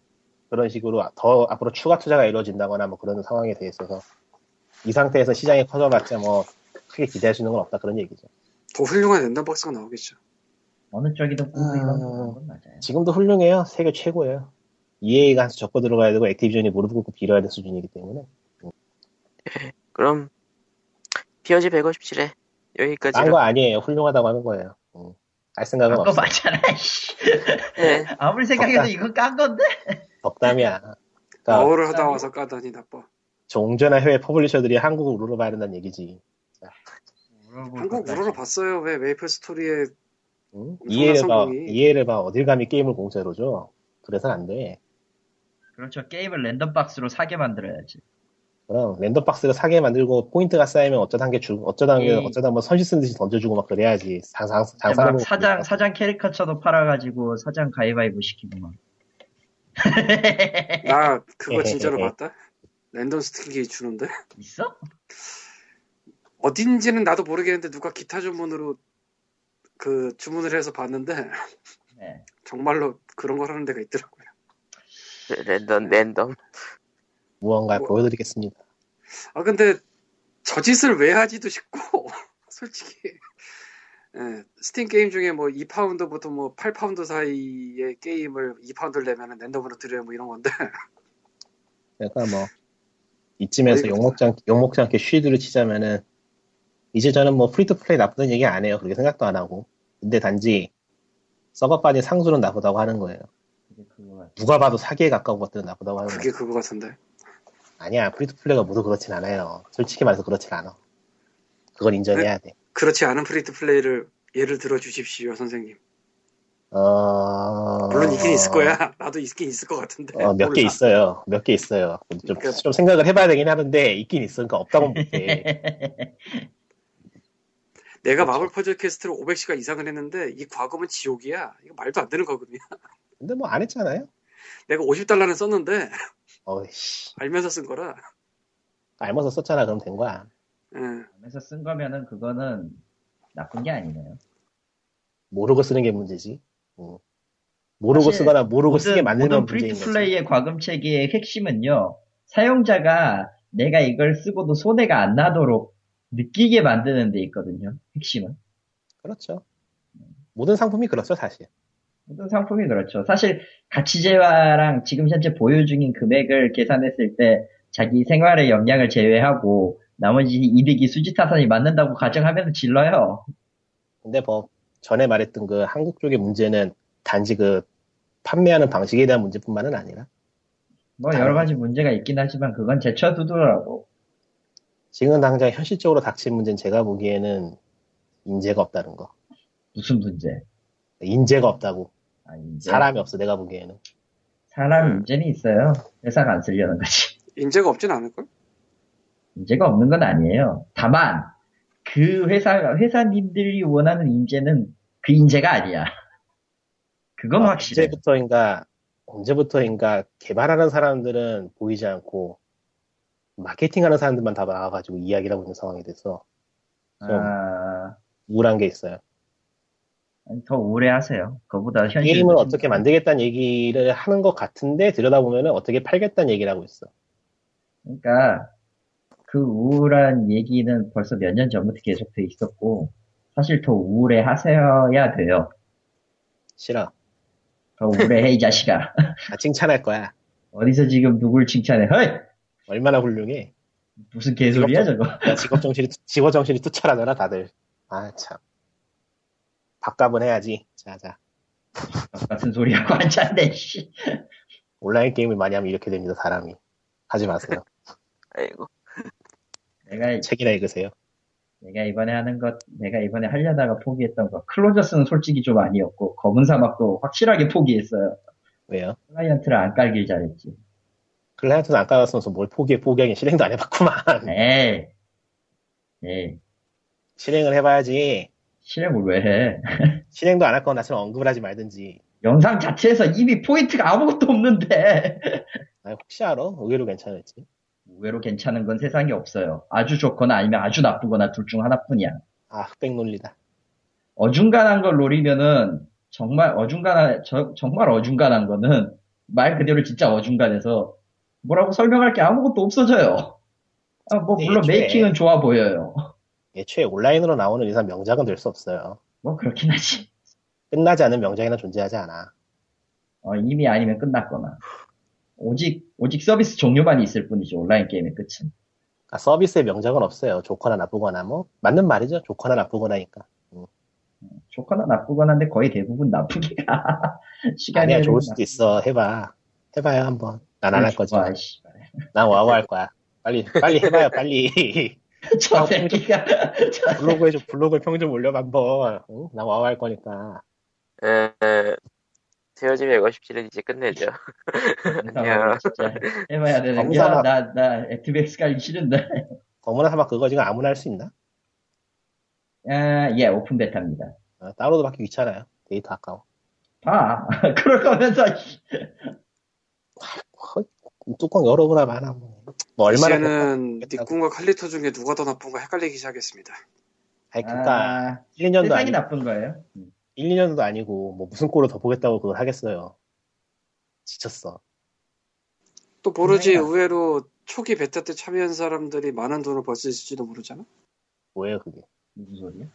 그런 식으로 더 앞으로 추가 투자가 이루어진다거나 뭐 그런 상황에 대해 있어서 이 상태에서 시장이 커져봤자 뭐 크게 기대할 수 있는 건 없다 그런 얘기죠.
더 훌륭한 랜덤박스가 나오겠죠.
어느 쪽이든 꿈도
아.
희망도 건 맞아요.
지금도 훌륭해요. 세계 최고예요. EA가 한수 적고 들어가야 되고 액티비전이 무릎 꿇고 빌어야 될 수준이기 때문에
그럼 POG 157회 여기까지.
딴거 아니에요. 훌륭하다고 하는 거예요. 응. 할 생각은
깐거
없어.
맞잖아. 씨.
네. [laughs]
아무리 생각해도
덕다.
이건 깐 건데.
덕담이야. 그러니까
영어를 하다 와서 까다니 나빠.
종전의 해외 publisher들이 한국을 우러러 봐야 된다는 얘기지.
한국 우러러 봤어요. 왜 메이플 스토리에
응? 이해를 봐. 이해를 봐. 어딜 감히 게임을 공짜로 줘. 그래서는 안 돼.
그렇죠. 게임을 랜덤 박스로 사게 만들어야지.
그럼 랜덤 박스를 사게 만들고 포인트가 쌓이면 어쩌다 한 개 주, 어쩌다 한 개,
이-
어쩌다 한번 선심 쓰는 듯이 던져주고 막 그래야지. 장상,
막
장사하는
사장 사장 캐리커처도 팔아가지고 사장 가위바위보 시키고 막.
나 [laughs] 그거 진짜로 봤다. 랜덤 Steam key 주는 데
있어?
어딘지는 나도 모르겠는데 누가 기타 주문으로 그 주문을 해서 봤는데
네.
정말로 그런 걸 하는 데가 있더라고요.
랜덤 랜덤
무언가
뭐-
보여드리겠습니다.
아 근데 저 짓을 왜 하지도 싶고 [laughs] 솔직히 예, 스팀 게임 중에 뭐 2파운드부터 뭐 8파운드 사이의 게임을 2파운드를 내면은 랜덤으로 드려요 뭐 이런 건데
그러니까 뭐 이쯤에서
어이구.
욕먹지, 않, 욕먹지 않게 shield를 치자면은 이제 저는 뭐 free to play 나쁘다는 얘기 안 해요. 그렇게 생각도 안 하고. 근데 단지 썩어 빠진 상술은 나쁘다고 하는 거예요.
그게.
누가 봐도 사기에 가까운 것들은 나쁘다고 하는
그게
거예요.
그거 같은데
아니야. free to play가 모두 그렇진 않아요. 솔직히 말해서 그렇진 않아. 그걸 인정해야 돼.
그렇지 않은 free to play를 예를 들어 주십시오 선생님
어...
물론 있긴 있을 거야 나도 있긴 있을 것 같은데
어, 몇 개. 있어요. 몇 개 있어요. 좀,
그러니까-
좀 생각을 해봐야 되긴 하는데, 있긴 있어. 그러니까 없다고 못해. [laughs]
내가
그렇죠.
마블 퍼즐 퀘스트를 500시간 이상을 했는데 이 과금은 지옥이야 이거 말도 안 되는 과금이야
근데 뭐 안 했잖아요?
내가 50달러는 썼는데
어이씨.
알면서 쓴 거라
알면서 썼잖아. 그럼 된 거야.
예.
하면서 쓴 거면은 그거는 나쁜 게 아니네요.
모르고 쓰는 게 문제지. 응. 모르고
사실
쓰거나 모르고 쓰게
모든,
만들면
모든
문제인 거지.
플레이의 과금 체계의 핵심은요. 사용자가 내가 이걸 쓰고도 손해가 안 나도록 느끼게 만드는 데 있거든요. 핵심은.
그렇죠. 모든 상품이 그렇죠, 사실.
모든 상품이 그렇죠. 사실 가치재화랑 지금 현재 보유 중인 금액을 계산했을 때 자기 생활의 역량을 제외하고 나머지 이득이 수지타산이 맞는다고 가정하면서 질러요.
근데 뭐 전에 말했던 그 한국 쪽의 문제는 단지 그 판매하는 방식에 대한 문제뿐만은 아니라
뭐 여러 가지 문제가 있긴 하지만 그건 제쳐두더라고.
지금 당장 현실적으로 닥친 문제는 제가 보기에는 인재가 없다는 거.
무슨 문제?
인재가 없다고.
아, 인재.
사람이 없어, 내가 보기에는.
사람 문제는 있어요. 회사가 안 쓰려는 거지.
인재가 없진 않을걸?
문제가 없는 건 아니에요. 다만 그 회사 회사님들이 원하는 인재는 그 인재가 아니야. 그건
아,
확실해.
언제부터인가, 언제부터인가 개발하는 사람들은 보이지 않고 마케팅하는 사람들만 다 나와가지고 이야기를 하고 있는 상황이 돼서 좀
아,
우울한 게 있어요.
더 오래 하세요. 그거보다 현실.
게임을 어떻게 만들겠다는 얘기를 하는 것 같은데 들여다보면은 어떻게 팔겠다는 얘기를 하고 있어.
그러니까 그 우울한 얘기는 벌써 몇 년 전부터 계속 돼 있었고 사실 더 우울해 하셔야 돼요.
싫어.
더 우울해 이 자식아.
나 칭찬할 거야.
어디서 지금 누굴 칭찬해? 헐!
얼마나 훌륭해.
무슨 개소리야 저거?
나 직업 정신이, 직업 정신이 투철하더라, 다들. 아, 참. 밥값은 해야지. 자, 자.
같은 소리하고 앉았네. [laughs] 씨.
온라인 게임을 많이 하면 이렇게 됩니다, 사람이. 하지 마세요.
아이고
내가
책이나 읽으세요.
내가 이번에 하는 것, 내가 이번에 하려다가 포기했던 거. 클로저스는 솔직히 좀 아니었고, 검은 사막도 확실하게 포기했어요.
왜요?
클라이언트를 안 깔길 잘했지.
클라이언트는 안 깔았으면서 뭘 포기해, 포기하긴 실행도 안 해봤구만. [laughs]
에이. 에이.
실행을 해봐야지.
실행을 왜 해? [laughs]
실행도 안 할 거면 나처럼 언급을 하지 말든지.
영상 자체에서 이미 포인트가 아무것도 없는데. [laughs]
아, 혹시 알아? 의외로 괜찮을지.
의외로 괜찮은 건 세상에 없어요. 아주 좋거나 아니면 아주 나쁘거나 둘 중 하나뿐이야.
아, 흑백 논리다.
어중간한 걸 노리면은 정말 어중간한 저- 정말 어중간한 거는 말 그대로 진짜 어중간해서 뭐라고 설명할 게 아무것도 없어져요. 아, 뭐
네,
물론
애초에-
메이킹은 좋아 보여요.
애초에 온라인으로 나오는 이상 명작은 될 수 없어요.
뭐 그렇긴 하지.
끝나지 않은 명작이란 존재하지 않아.
어, 이미 아니면 끝났거나. 오직 오직 서비스 종료만 있을 뿐이지 온라인 게임의 끝은.
아, 서비스의 명작은 없어요. 좋거나 나쁘거나 뭐 맞는 말이죠. 좋거나 나쁘거나니까.
좋거나 나쁘거나인데 거의 대부분 나쁘게 가. [laughs] 시간이
아니야
흐르면
좋을 수도 있어. 해봐. 해봐요 한번. 난 안 할 거지.
와.
난 와우 할 거야. 빨리 빨리 해봐요 빨리. [laughs]
저 새끼가. 저
블로그에 좀 블로그에 평 좀 올려 한번. 응? 난 와우 할 거니까.
에, 에, 테어지 157은 이제 끝내죠.
새끼가 진짜 해봐야 되는 게.
검사가-
나, 나, 액티백스 깔기 싫은데.
어머나 사막 그거 지금 아무나 할 수 있나?
아, 예, 오픈 베타입니다.
어, 다운로드 받기 귀찮아요. 데이터 아까워.
봐. [laughs] 그럴 거면서,
뚜껑 열어보나 마나 뭐. 뭐 얼마나
이제는. 니꾼과 칼리토 중에 누가 더 나쁜가 헷갈리기 시작했습니다.
아니 그니까
아,
1, 2년도
세상이
아니
나쁜 거예요. 음.
1, 2년도 아니고 뭐 무슨 꼴을 더 보겠다고 그걸 하겠어요. 지쳤어.
또 모르지
그래요.
의외로 초기 베타 때 참여한 사람들이 많은 돈을 벌 수 있을지도 모르잖아.
뭐예요 그게?
무슨 소리야?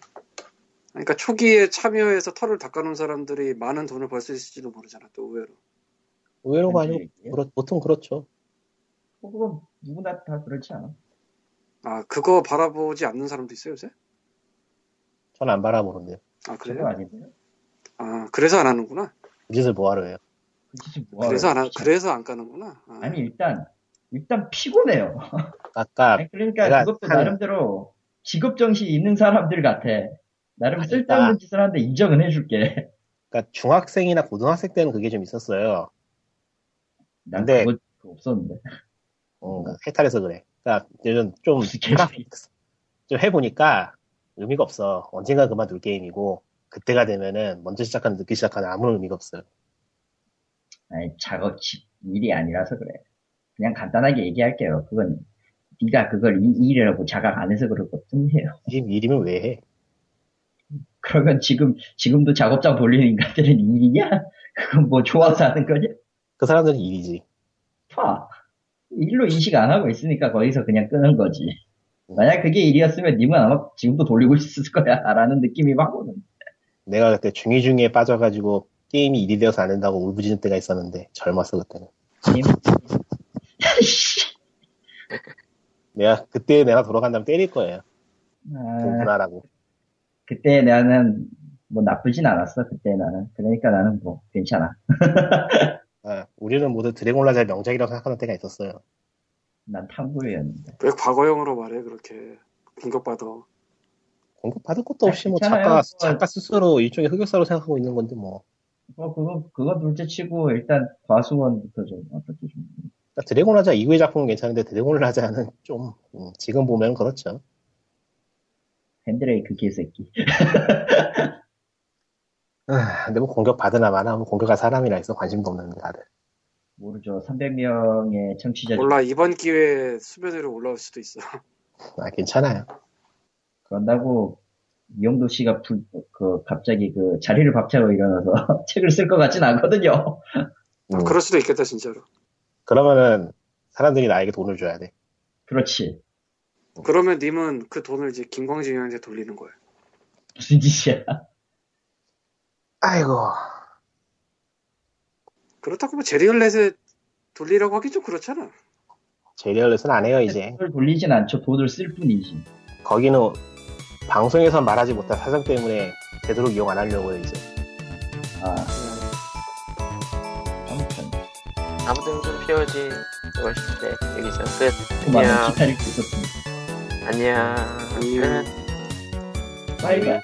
그러니까 초기에 참여해서 털을 닦아놓은 사람들이 많은 돈을 벌 수 있을지도 모르잖아. 또 의외로.
의외로가 아니고? 그렇- 보통 그렇죠.
뭐, 그건 누구나 다 그렇지 않아.
아 그거 바라보지 않는 사람도 있어요 요새?
전 안 바라보는데요.
아 그래요?
아닌데요?
아 그래서 안 하는구나.
그 짓을 뭐하러 해요?
그 짓이 뭐하러
그래서 안 하. 그래서 안 까는구나. 아,
아니, 일단, 일단 피곤해요. [laughs]
아까
아니, 그러니까 그것도
한-
나름대로 직업 정신 있는 사람들 같아. 나름
아니,
쓸데없는
나-
짓을 하는데 인정은 해줄게.
그러니까 중학생이나 고등학생 때는 그게 좀 있었어요.
난
근데-
그거, 없었는데.
어, 해탈해서 그래. 그러니까 요즘 좀. [laughs] 좀 해보니까 의미가 없어. 언젠가 그만둘 게임이고 그때가 되면은 먼저 시작하는 늦게 시작하는 아무런 의미가 없어요.
아니, 작업 집 일이 아니라서 그래. 그냥 간단하게 얘기할게요. 그건 네가 그걸 이 일이라고 자각 안 해서 그럴 것뿐이에요.
일, [laughs] 일이면 왜 해?
그러면 지금 지금도 작업장 돌리는 인간들은 일이냐? [laughs] 그건 뭐 좋아서 하는 거냐?
그 사람들은 일이지.
봐. 일로 인식 안 하고 있으니까 거기서 그냥 끄는 거지. 만약 그게 일이었으면 님은 아마 지금도 돌리고 있을 거야. [laughs] 라는 느낌이 막 오는.
내가 그때 중이 중에 빠져가지고 게임이 일이 되어서 안 된다고 울부짖는 때가 있었는데 젊었어 그때는.
님. [laughs]
내가 그때 내가 돌아간다면 때릴 거예요.
아,
공부하라고.
그때 나는 뭐 나쁘진 않았어. 그때 나는. 그러니까 나는 뭐 괜찮아. [laughs]
아, 우리는 모두 드래곤라자 명작이라고 생각하는 때가 있었어요.
난 탐구였는데.
왜 과거형으로 말해 그렇게 공격받아.
공급 받을 것도 없이 뭐
괜찮아요.
작가
뭐-
작가 스스로 일종의 흑역사로 생각하고 있는 건데 뭐.
뭐 그거 그거 둘째 치고 일단 과수원부터 좀 어떻게 좀
그러니까 드래곤라자 이후의 작품은 괜찮은데 드래곤라자는 좀 음, 지금 보면 그렇죠.
핸드레이크 개새끼. [laughs]
아, 근데 뭐 공격 받으나 마나 뭐 공격할 사람이라 해서 관심도 없는데 다들.
모르죠. 300명의 청취자 중
몰라 이번 기회에 수면 위로 올라올 수도 있어. [laughs]
아 괜찮아요.
그런다고 이영도 씨가 불- 그 갑자기 그 자리를 박차고 일어나서 [laughs] 책을 쓸 것 같진 않거든요.
음,
그럴 수도 있겠다 진짜로.
그러면은 사람들이 나에게 돈을 줘야 돼.
그렇지.
그러면 님은 그 돈을 이제 김광진 형한테 돌리는 거예요.
무슨 짓이야.
아이고
그렇다고 뭐 제리얼렛에 돌리라고 하기 좀 그렇잖아.
제리얼렛은 안 해요 이제.
돈을 돌리진 않죠. 돈을 쓸 뿐이지.
거기는 방송에서 말하지 못한 사정 때문에 되도록 이용 안 하려고요 이제.
아. 아무튼
아무튼 좀 피어지 157회 여기서 끝. 안녕.
기타를 있었습니다.
안녕.
안녕.
끝.
바이바이.